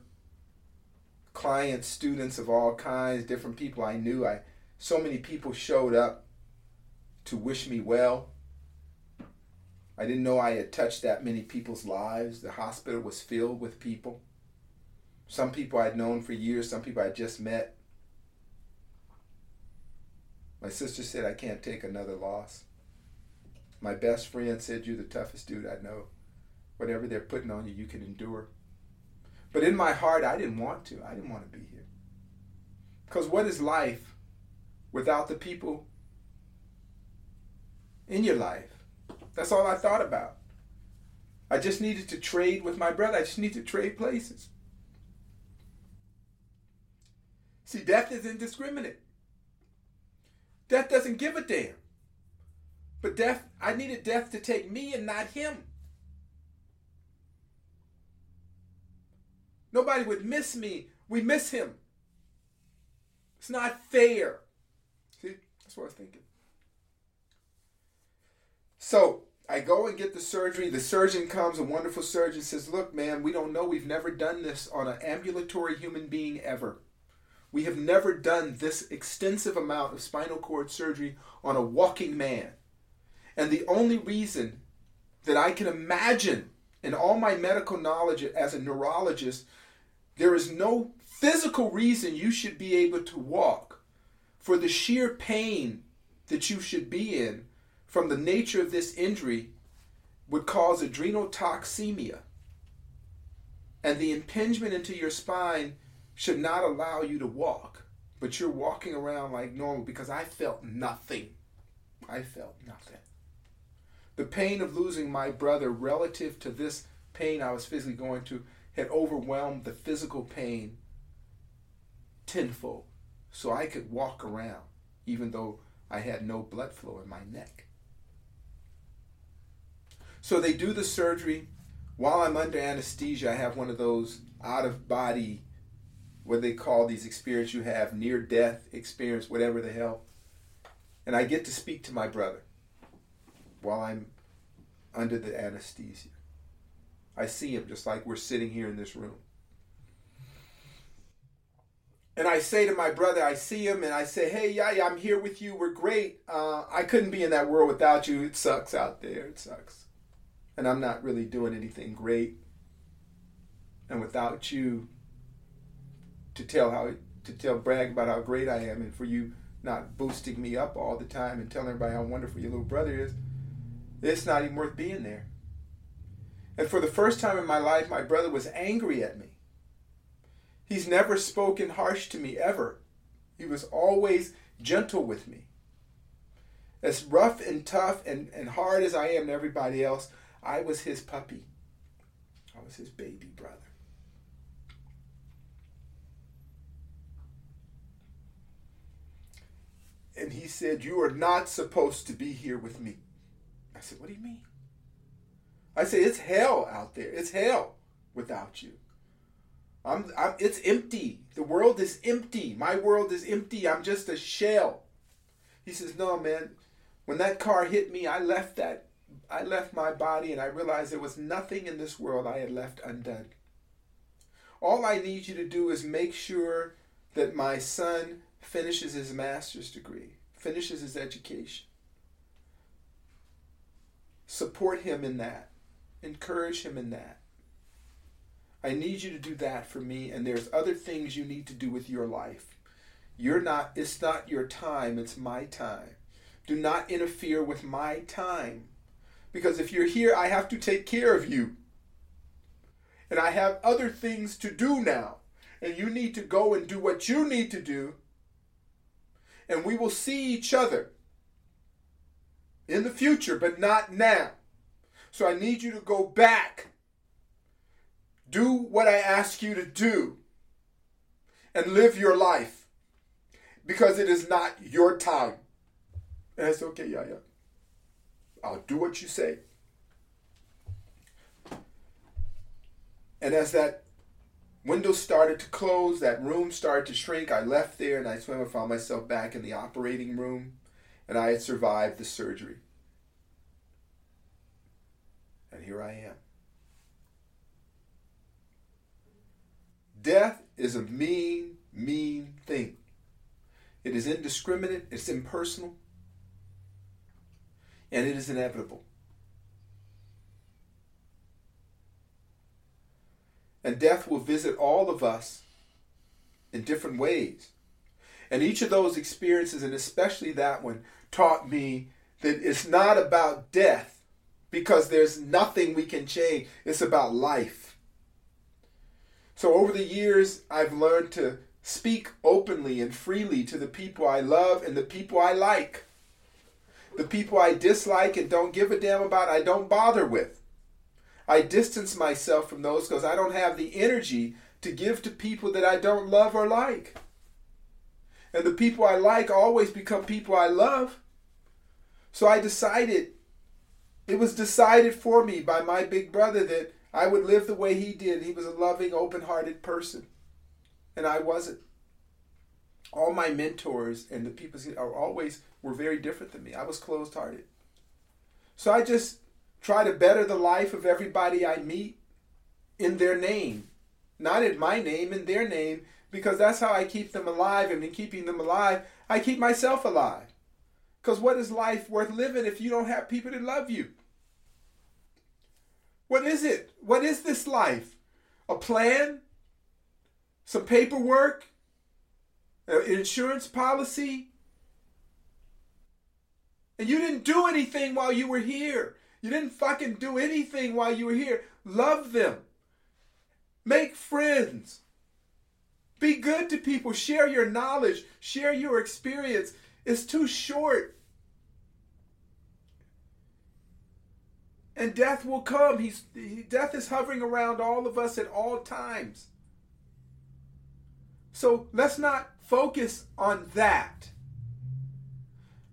Clients, students of all kinds, different people I knew. I so many people showed up to wish me well. I didn't know I had touched that many people's lives. The hospital was filled with people. Some people I'd known for years, some people I just met. My sister said, I can't take another loss. My best friend said, You're the toughest dude I know. Whatever they're putting on you, you can endure. But in my heart, I didn't want to. I didn't want to be here. Because what is life without the people in your life? That's all I thought about. I just needed to trade with my brother. I just need to trade places. See, death is indiscriminate. Death doesn't give a damn. But death, I needed death to take me and not him. Nobody would miss me. We miss him. It's not fair. See, that's what I was thinking. So I go and get the surgery. The surgeon comes, a wonderful surgeon says, Look, man, we don't know. We've never done this on an ambulatory human being ever. We have never done this extensive amount of spinal cord surgery on a walking man. And the only reason that I can imagine in all my medical knowledge as a neurologist, there is no physical reason you should be able to walk for the sheer pain that you should be in from the nature of this injury would cause adrenal toxemia. And the impingement into your spine should not allow you to walk, but you're walking around like normal because I felt nothing. I felt nothing. The pain of losing my brother relative to this pain I was physically going to overwhelmed the physical pain tenfold. So I could walk around even though I had no blood flow in my neck. So they do the surgery. While I'm under anesthesia, I have one of those out of body what they call these experiences you have, near death experience, whatever the hell. And I get to speak to my brother while I'm under the anesthesia. I see him just like we're sitting here in this room. and I say to my brother, I see him, and I say, "Hey, I'm here with you. We're great. Uh, I couldn't be in that world without you. It sucks out there. It sucks, and I'm not really doing anything great. And without you, to tell how to tell brag about how great I am, and for you not boosting me up all the time and telling everybody how wonderful your little brother is, it's not even worth being there." And for the first time in my life, my brother was angry at me. He's never spoken harsh to me ever. He was always gentle with me. As rough and tough and, and hard as I am to everybody else, I was his puppy. I was his baby brother. And he said, You are not supposed to be here with me. I said, What do you mean? I say It's hell out there. It's hell without you. I'm, I'm, it's empty. The world is empty. My world is empty. I'm just a shell. He says, No, man. When that car hit me, I left that. I left my body and I realized there was nothing in this world I had left undone. All I need you to do is make sure that my son finishes his master's degree, finishes his education. Support him in that, encourage him in that. I need you to do that for me, and there's other things you need to do with your life. You're not, it's not your time, it's my time. Do not interfere with my time. Because if you're here, I have to take care of you. And I have other things to do now. And you need to go and do what you need to do. And we will see each other in the future, but not now. So I need you to go back do what I ask you to do and live your life because it is not your time. And it's okay, yeah, yeah. I'll do what you say. And as that window started to close, that room started to shrink, I left there and I swam and found myself back in the operating room and I had survived the surgery. And here I am. Death is a mean, mean thing. It is indiscriminate, it's impersonal, and it is inevitable. And death will visit all of us in different ways. And each of those experiences, and especially that one, taught me that it's not about death because there's nothing we can change. It's about life. So over the years, I've learned to speak openly and freely to the people I love and the people I like. The people I dislike and don't give a damn about, I don't bother with. I distance myself from those because I don't have the energy to give to people that I don't love or like. And the people I like always become people I love. So I decided, it was decided for me by my big brother that I would live the way he did. He was a loving, open hearted person. And I wasn't. All my mentors and the people are always were very different than me. I was closed hearted. So I just try to better the life of everybody I meet in their name. Not in my name, in their name, because that's how I keep them alive. And in keeping them alive, I keep myself alive. Because what is life worth living if you don't have people that love you? What is it? What is this life? A plan? Some paperwork? An insurance policy? And you didn't do anything while you were here. You didn't fucking do anything while you were here. Love them. Make friends. Be good to people. Share your knowledge. Share your experience. It's too short and death will come. He's death is hovering around all of us at all times. So let's not focus on that.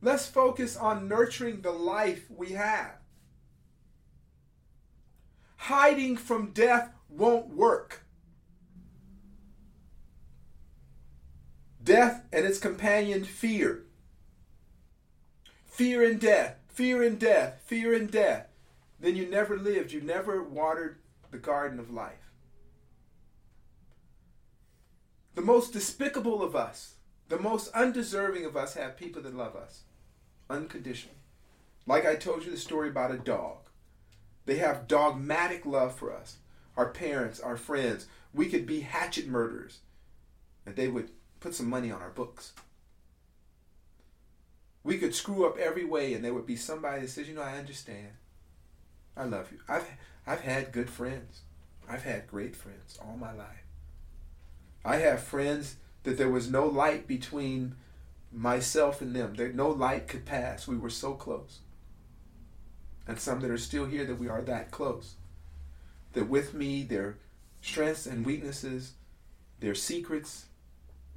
Let's focus on nurturing the life we have. Hiding from death won't work. Death and its companion fear. Fear and death, fear and death, fear and death then you never lived. You never watered the garden of life. The most despicable of us, the most undeserving of us, have people that love us unconditionally. Like I told you the story about a dog. They have dogmatic love for us, our parents, our friends. We could be hatchet murderers, and they would put some money on our books. We could screw up every way, and there would be somebody that says, "You know, I understand. I love you." I've I've had good friends. I've had great friends all my life. I have friends that there was no light between myself and them. There no light could pass. We were so close. And some that are still here that we are that close. That with me, their strengths and weaknesses, their secrets,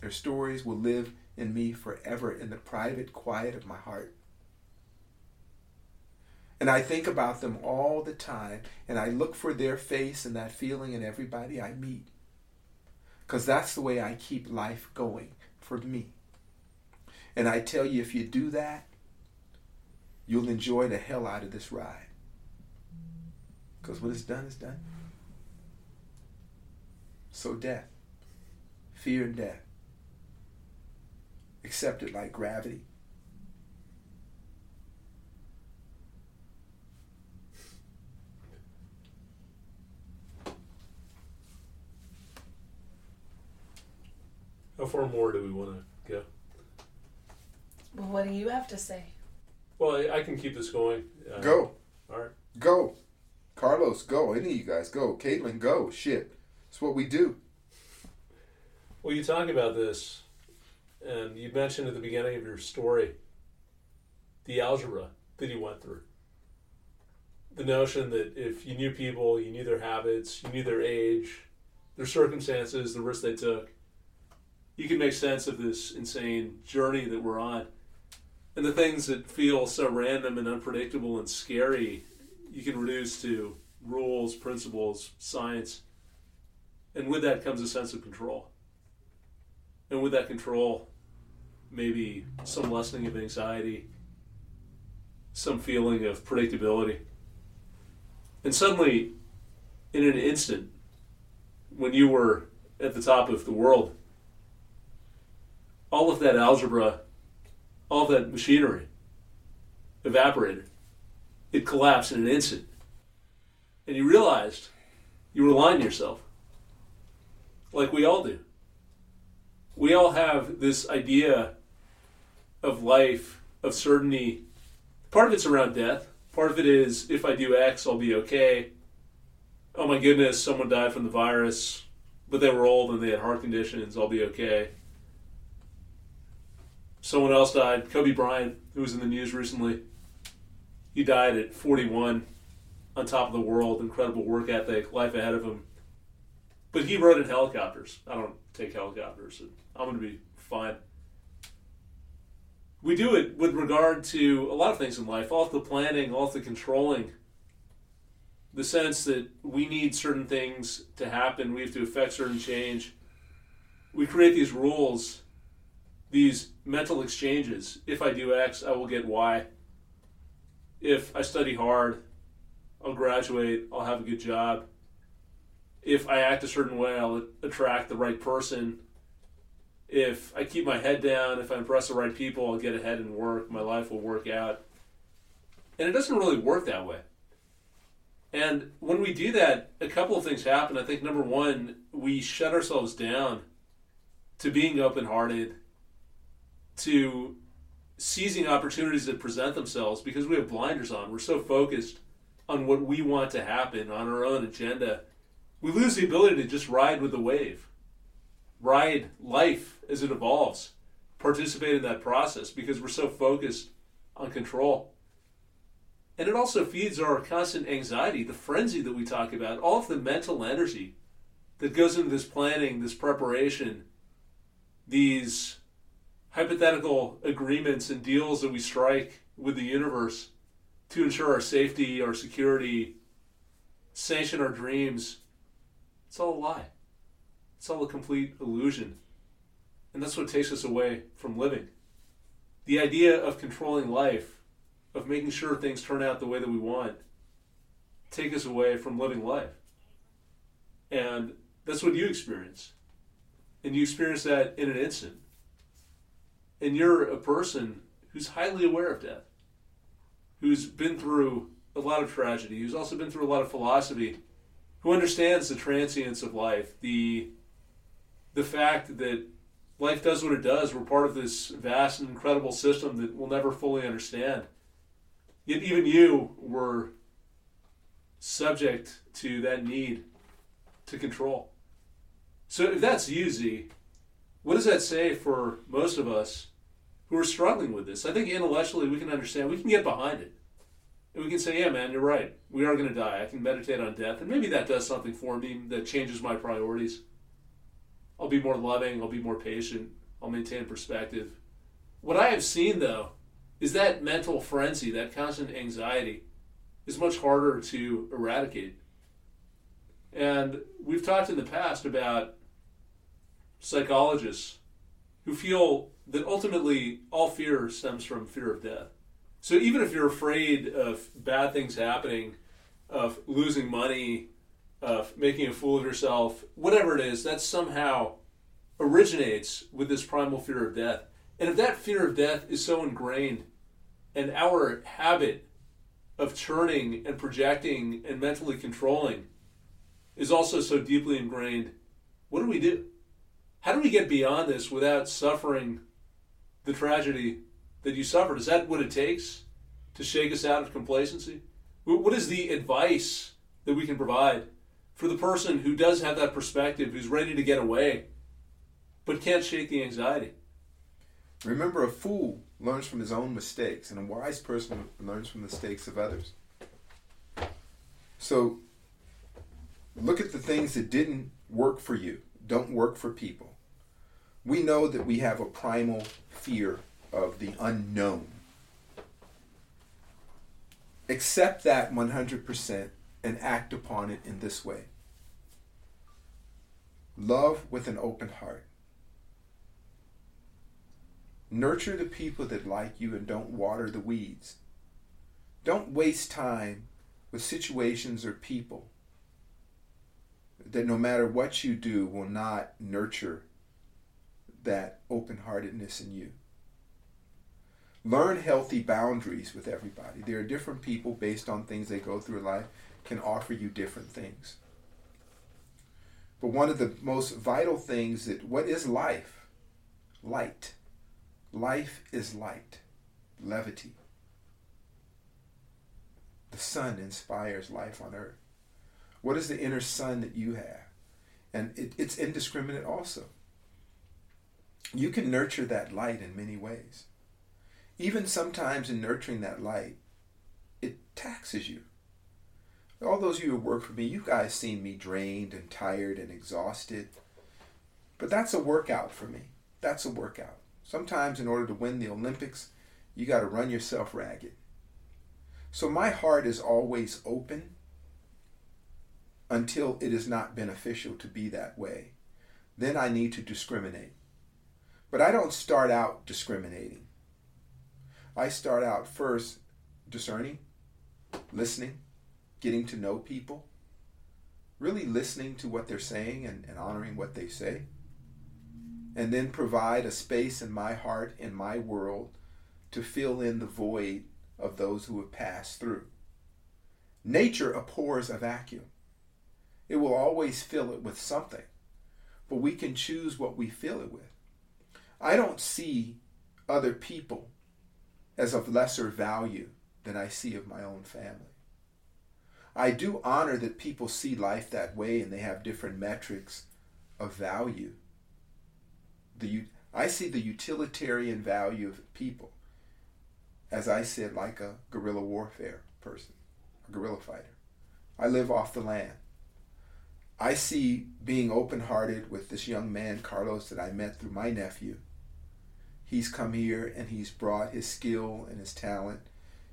their stories will live in me forever in the private quiet of my heart. And I think about them all the time, and I look for their face and that feeling in everybody I meet. Because that's the way I keep life going for me. And I tell you, if you do that, you'll enjoy the hell out of this ride. Because when it's done, it's done. So, death, fear and death, accept it like gravity. How far more do we want to go? Well, what do you have to say? Well, I, I can keep this going. Uh, Go. All right. Go. Carlos, go. Any of you guys, go. Caitlin, go. Shit. It's what we do. Well, you talk about this, and you mentioned at the beginning of your story the algebra that you went through. The notion that if you knew people, you knew their habits, you knew their age, their circumstances, the risks they took, you can make sense of this insane journey that we're on. And the things that feel so random and unpredictable and scary, you can reduce to rules, principles, science. And with that comes a sense of control. And with that control, maybe some lessening of anxiety, some feeling of predictability. And suddenly, in an instant, when you were at the top of the world, all of that algebra, all that machinery evaporated. It collapsed in an instant. And you realized you were lying to yourself. Like we all do. We all have this idea of life, of certainty. Part of it's around death. Part of it is if I do X, I'll be okay. Oh my goodness, someone died from the virus, but they were old and they had heart conditions, I'll be okay. Someone else died, Kobe Bryant, who was in the news recently. He died at 41, on top of the world, incredible work ethic, life ahead of him. But he rode in helicopters. I don't take helicopters. I'm going to be fine. We do it with regard to a lot of things in life, all the planning, all the controlling, the sense that we need certain things to happen, we have to affect certain change. We create these rules, these mental exchanges. If I do X, I will get Y. If I study hard, I'll graduate, I'll have a good job. If I act a certain way, I'll attract the right person. If I keep my head down, if I impress the right people, I'll get ahead and work, my life will work out. And it doesn't really work that way. And when we do that, a couple of things happen. I think number one, we shut ourselves down to being open hearted, to seizing opportunities that present themselves because we have blinders on. We're so focused on what we want to happen, on our own agenda. We lose the ability to just ride with the wave, ride life as it evolves, participate in that process because we're so focused on control. And it also feeds our constant anxiety, the frenzy that we talk about, all of the mental energy that goes into this planning, this preparation, these hypothetical agreements and deals that we strike with the universe to ensure our safety, our security, sanction our dreams. It's all a lie. It's all a complete illusion. And that's what takes us away from living. The idea of controlling life, of making sure things turn out the way that we want, take us away from living life. And that's what you experience. and you experience that in an instant. And you're a person who's highly aware of death, who's been through a lot of tragedy, who's also been through a lot of philosophy, who understands the transience of life, the the fact that life does what it does. We're part of this vast and incredible system that we'll never fully understand. Yet even you were subject to that need to control. So if that's easy, what does that say for most of us who are struggling with this? I think intellectually we can understand, we can get behind it. And we can say, yeah, man, you're right. We are going to die. I can meditate on death. And maybe that does something for me that changes my priorities. I'll be more loving. I'll be more patient. I'll maintain perspective. What I have seen, though, is that mental frenzy, that constant anxiety, is much harder to eradicate. And we've talked in the past about psychologists who feel that ultimately all fear stems from fear of death. So even if you're afraid of bad things happening, of losing money, of making a fool of yourself, whatever it is, that somehow originates with this primal fear of death. And if that fear of death is so ingrained, and our habit of churning and projecting and mentally controlling is also so deeply ingrained, what do we do? How do we get beyond this without suffering the tragedy that you suffered? Is that what it takes to shake us out of complacency? What is the advice that we can provide for the person who does have that perspective, who's ready to get away, but can't shake the anxiety? Remember, a fool learns from his own mistakes, and a wise person learns from the mistakes of others. So, look at the things that didn't work for you, don't work for people. We know that we have a primal fear of the unknown. Accept that 100% and act upon it in this way love with an open heart. Nurture the people that like you and don't water the weeds. Don't waste time with situations or people that no matter what you do will not nurture that open heartedness in you. Learn healthy boundaries with everybody. There are different people based on things they go through in life can offer you different things. But one of the most vital things that what is life? Light. Life is light, levity. The sun inspires life on earth. What is the inner sun that you have? And it, it's indiscriminate also. You can nurture that light in many ways. Even sometimes in nurturing that light, it taxes you. All those of you who work for me, you guys seen me drained and tired and exhausted. But that's a workout for me. That's a workout. Sometimes, in order to win the Olympics, you got to run yourself ragged. So, my heart is always open until it is not beneficial to be that way. Then I need to discriminate. But I don't start out discriminating. I start out first discerning, listening, getting to know people, really listening to what they're saying and, and honoring what they say and then provide a space in my heart, in my world, to fill in the void of those who have passed through. Nature abhors a vacuum. It will always fill it with something, but we can choose what we fill it with. I don't see other people as of lesser value than I see of my own family. I do honor that people see life that way and they have different metrics of value the I see the utilitarian value of people, as I said, like a guerrilla warfare person, a guerrilla fighter. I live off the land. I see being open hearted with this young man, Carlos, that I met through my nephew. He's come here and he's brought his skill and his talent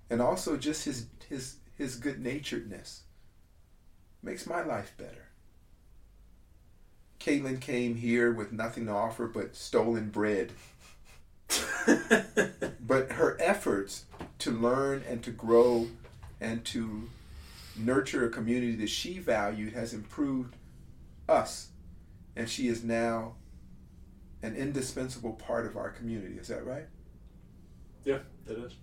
and also just his his his good naturedness. Makes my life better. Caitlin came here with nothing to offer but stolen bread. [laughs] but her efforts to learn and to grow and to nurture a community that she valued has improved us. And she is now an indispensable part of our community. Is that right? Yeah, it is.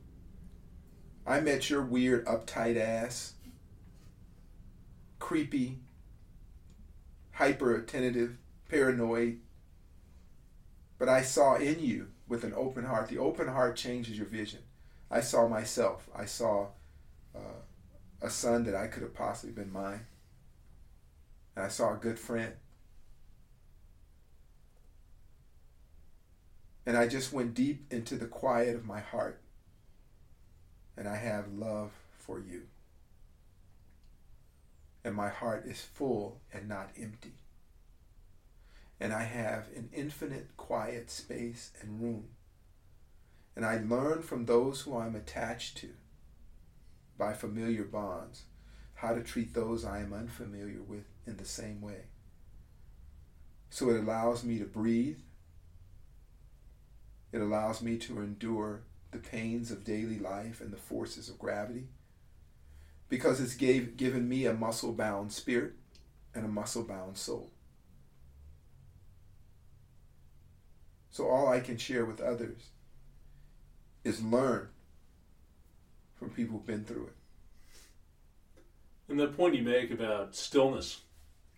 I met your weird, uptight ass, creepy, hyper attentive, paranoid. But I saw in you with an open heart. The open heart changes your vision. I saw myself. I saw uh, a son that I could have possibly been mine. And I saw a good friend. And I just went deep into the quiet of my heart. And I have love for you. And my heart is full and not empty. And I have an infinite quiet space and room. And I learn from those who I'm attached to by familiar bonds how to treat those I am unfamiliar with in the same way. So it allows me to breathe. It allows me to endure the pains of daily life and the forces of gravity because it's gave, given me a muscle bound spirit and a muscle bound soul. So all I can share with others is learn from people who've been through it. And the point you make about stillness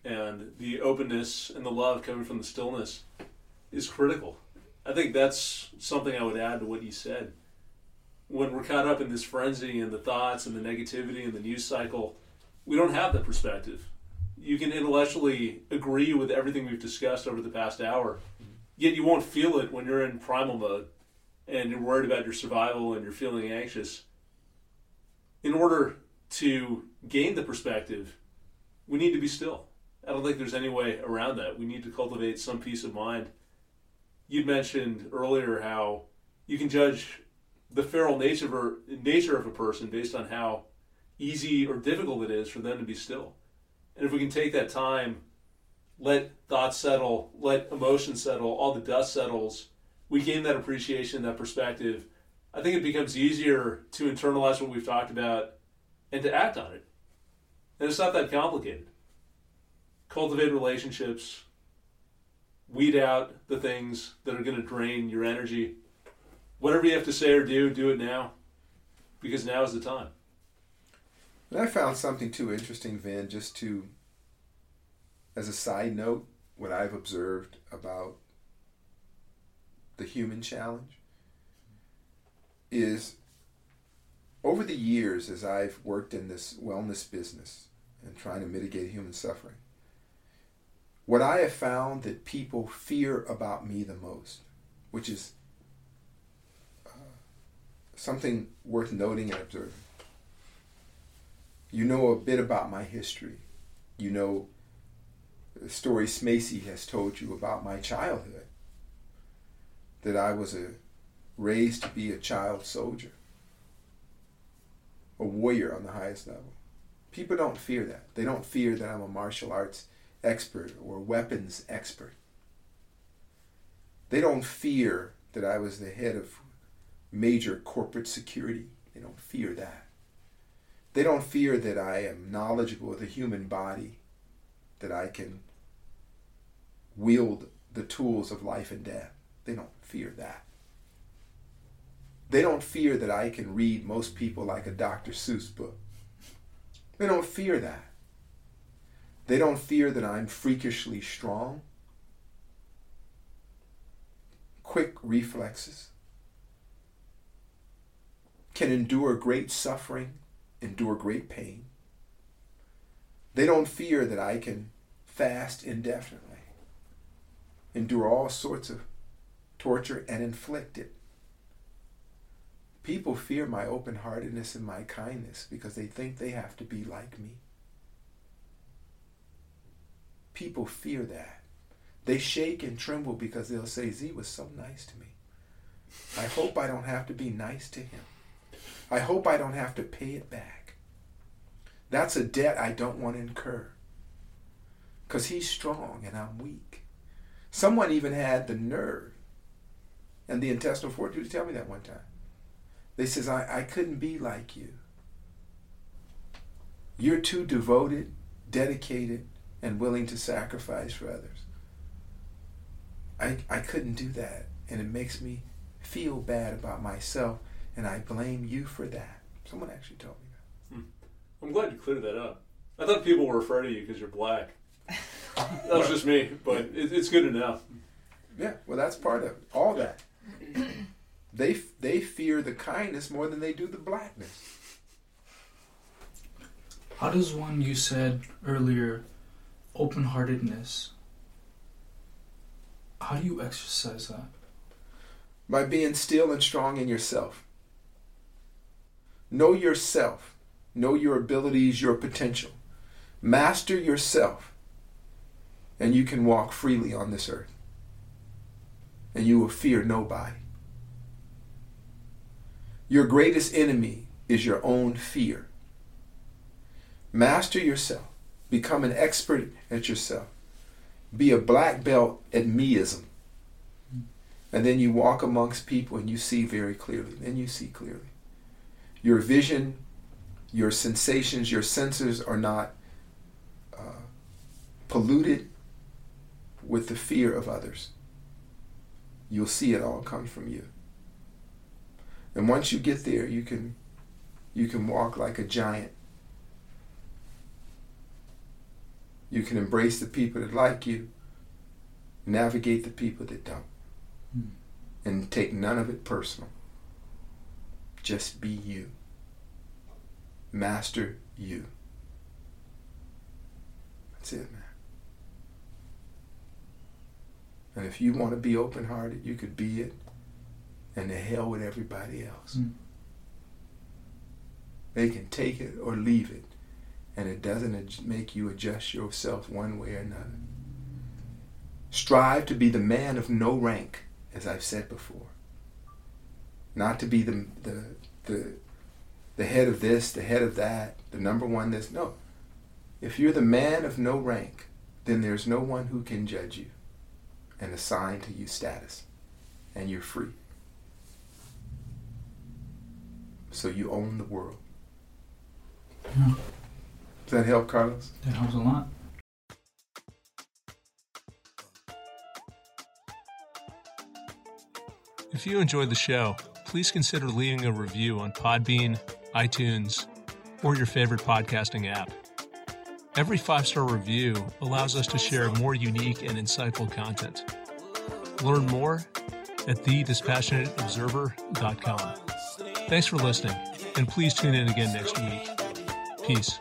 and the openness and the love coming from the stillness is critical. I think that's something I would add to what you said. When we're caught up in this frenzy and the thoughts and the negativity and the news cycle, we don't have that perspective. You can intellectually agree with everything we've discussed over the past hour, yet you won't feel it when you're in primal mode and you're worried about your survival and you're feeling anxious. In order to gain the perspective, we need to be still. I don't think there's any way around that. We need to cultivate some peace of mind. You'd mentioned earlier how you can judge the feral nature of, nature of a person based on how easy or difficult it is for them to be still. And if we can take that time, let thoughts settle, let emotions settle, all the dust settles, we gain that appreciation, that perspective. I think it becomes easier to internalize what we've talked about and to act on it. And it's not that complicated. Cultivate relationships, weed out the things that are going to drain your energy. Whatever you have to say or do, do it now, because now is the time. And I found something too interesting, Van, just to, as a side note, what I've observed about the human challenge is over the years as I've worked in this wellness business and trying to mitigate human suffering, what I have found that people fear about me the most, which is uh, something worth noting and observing. You know a bit about my history. You know the story Smacy has told you about my childhood. That I was a, raised to be a child soldier, a warrior on the highest level. People don't fear that. They don't fear that I'm a martial arts expert or weapons expert. They don't fear that I was the head of major corporate security. They don't fear that. They don't fear that I am knowledgeable of the human body, that I can wield the tools of life and death. They don't fear that. They don't fear that I can read most people like a Dr. Seuss book. They don't fear that. They don't fear that I'm freakishly strong, quick reflexes, can endure great suffering, endure great pain. They don't fear that I can fast indefinitely, endure all sorts of torture, and inflict it. People fear my open heartedness and my kindness because they think they have to be like me. People fear that. They shake and tremble because they'll say, Zi was so nice to me. I hope I don't have to be nice to him. I hope I don't have to pay it back. That's a debt I don't want to incur. Because he's strong and I'm weak. Someone even had the nerve and the intestinal fortitude to tell me that one time. They says, I, I couldn't be like you. You're too devoted, dedicated, and willing to sacrifice for others. I, I couldn't do that. And it makes me feel bad about myself. And I blame you for that. Someone actually told me that. Hmm. I'm glad you cleared that up. I thought people were afraid of you because you're black. [laughs] That was just me, but it, it's good enough. Yeah, well, that's part of it. All that. they they fear the kindness more than they do the blackness. How does one, you said earlier, open heartedness, how do you exercise that? By being still and strong in yourself. Know yourself. Know your abilities, your potential. Master yourself. And you can walk freely on this earth. And you will fear nobody. Your greatest enemy is your own fear. Master yourself. Become an expert at yourself. Be a black belt at meism. And then you walk amongst people and you see very clearly. Then you see clearly. Your vision, your sensations, your senses are not uh, polluted with the fear of others. You'll see it all come from you. And once you get there, you can you can walk like a giant. You can embrace the people that like you, navigate the people that don't, Hmm. and take none of it personal. Just be you. Master you. That's it, man. And if you want to be open hearted, you could be it. And the hell with everybody else. Hmm. They can take it or leave it. And it doesn't make you adjust yourself one way or another. Strive to be the man of no rank, as I've said before. Not to be the, the, the, the head of this, the head of that, the number one this. No. If you're the man of no rank, then there's no one who can judge you and assign to you status. And you're free. So you own the world. Yeah, Does that help, Carlos? that helps a lot. If you enjoyed the show, please consider leaving a review on Podbean, iTunes, or your favorite podcasting app. Every five star review allows us to share more unique and insightful content. Learn more at thedispassionateobserver.com. Thanks for listening, and please tune in again next week. Peace.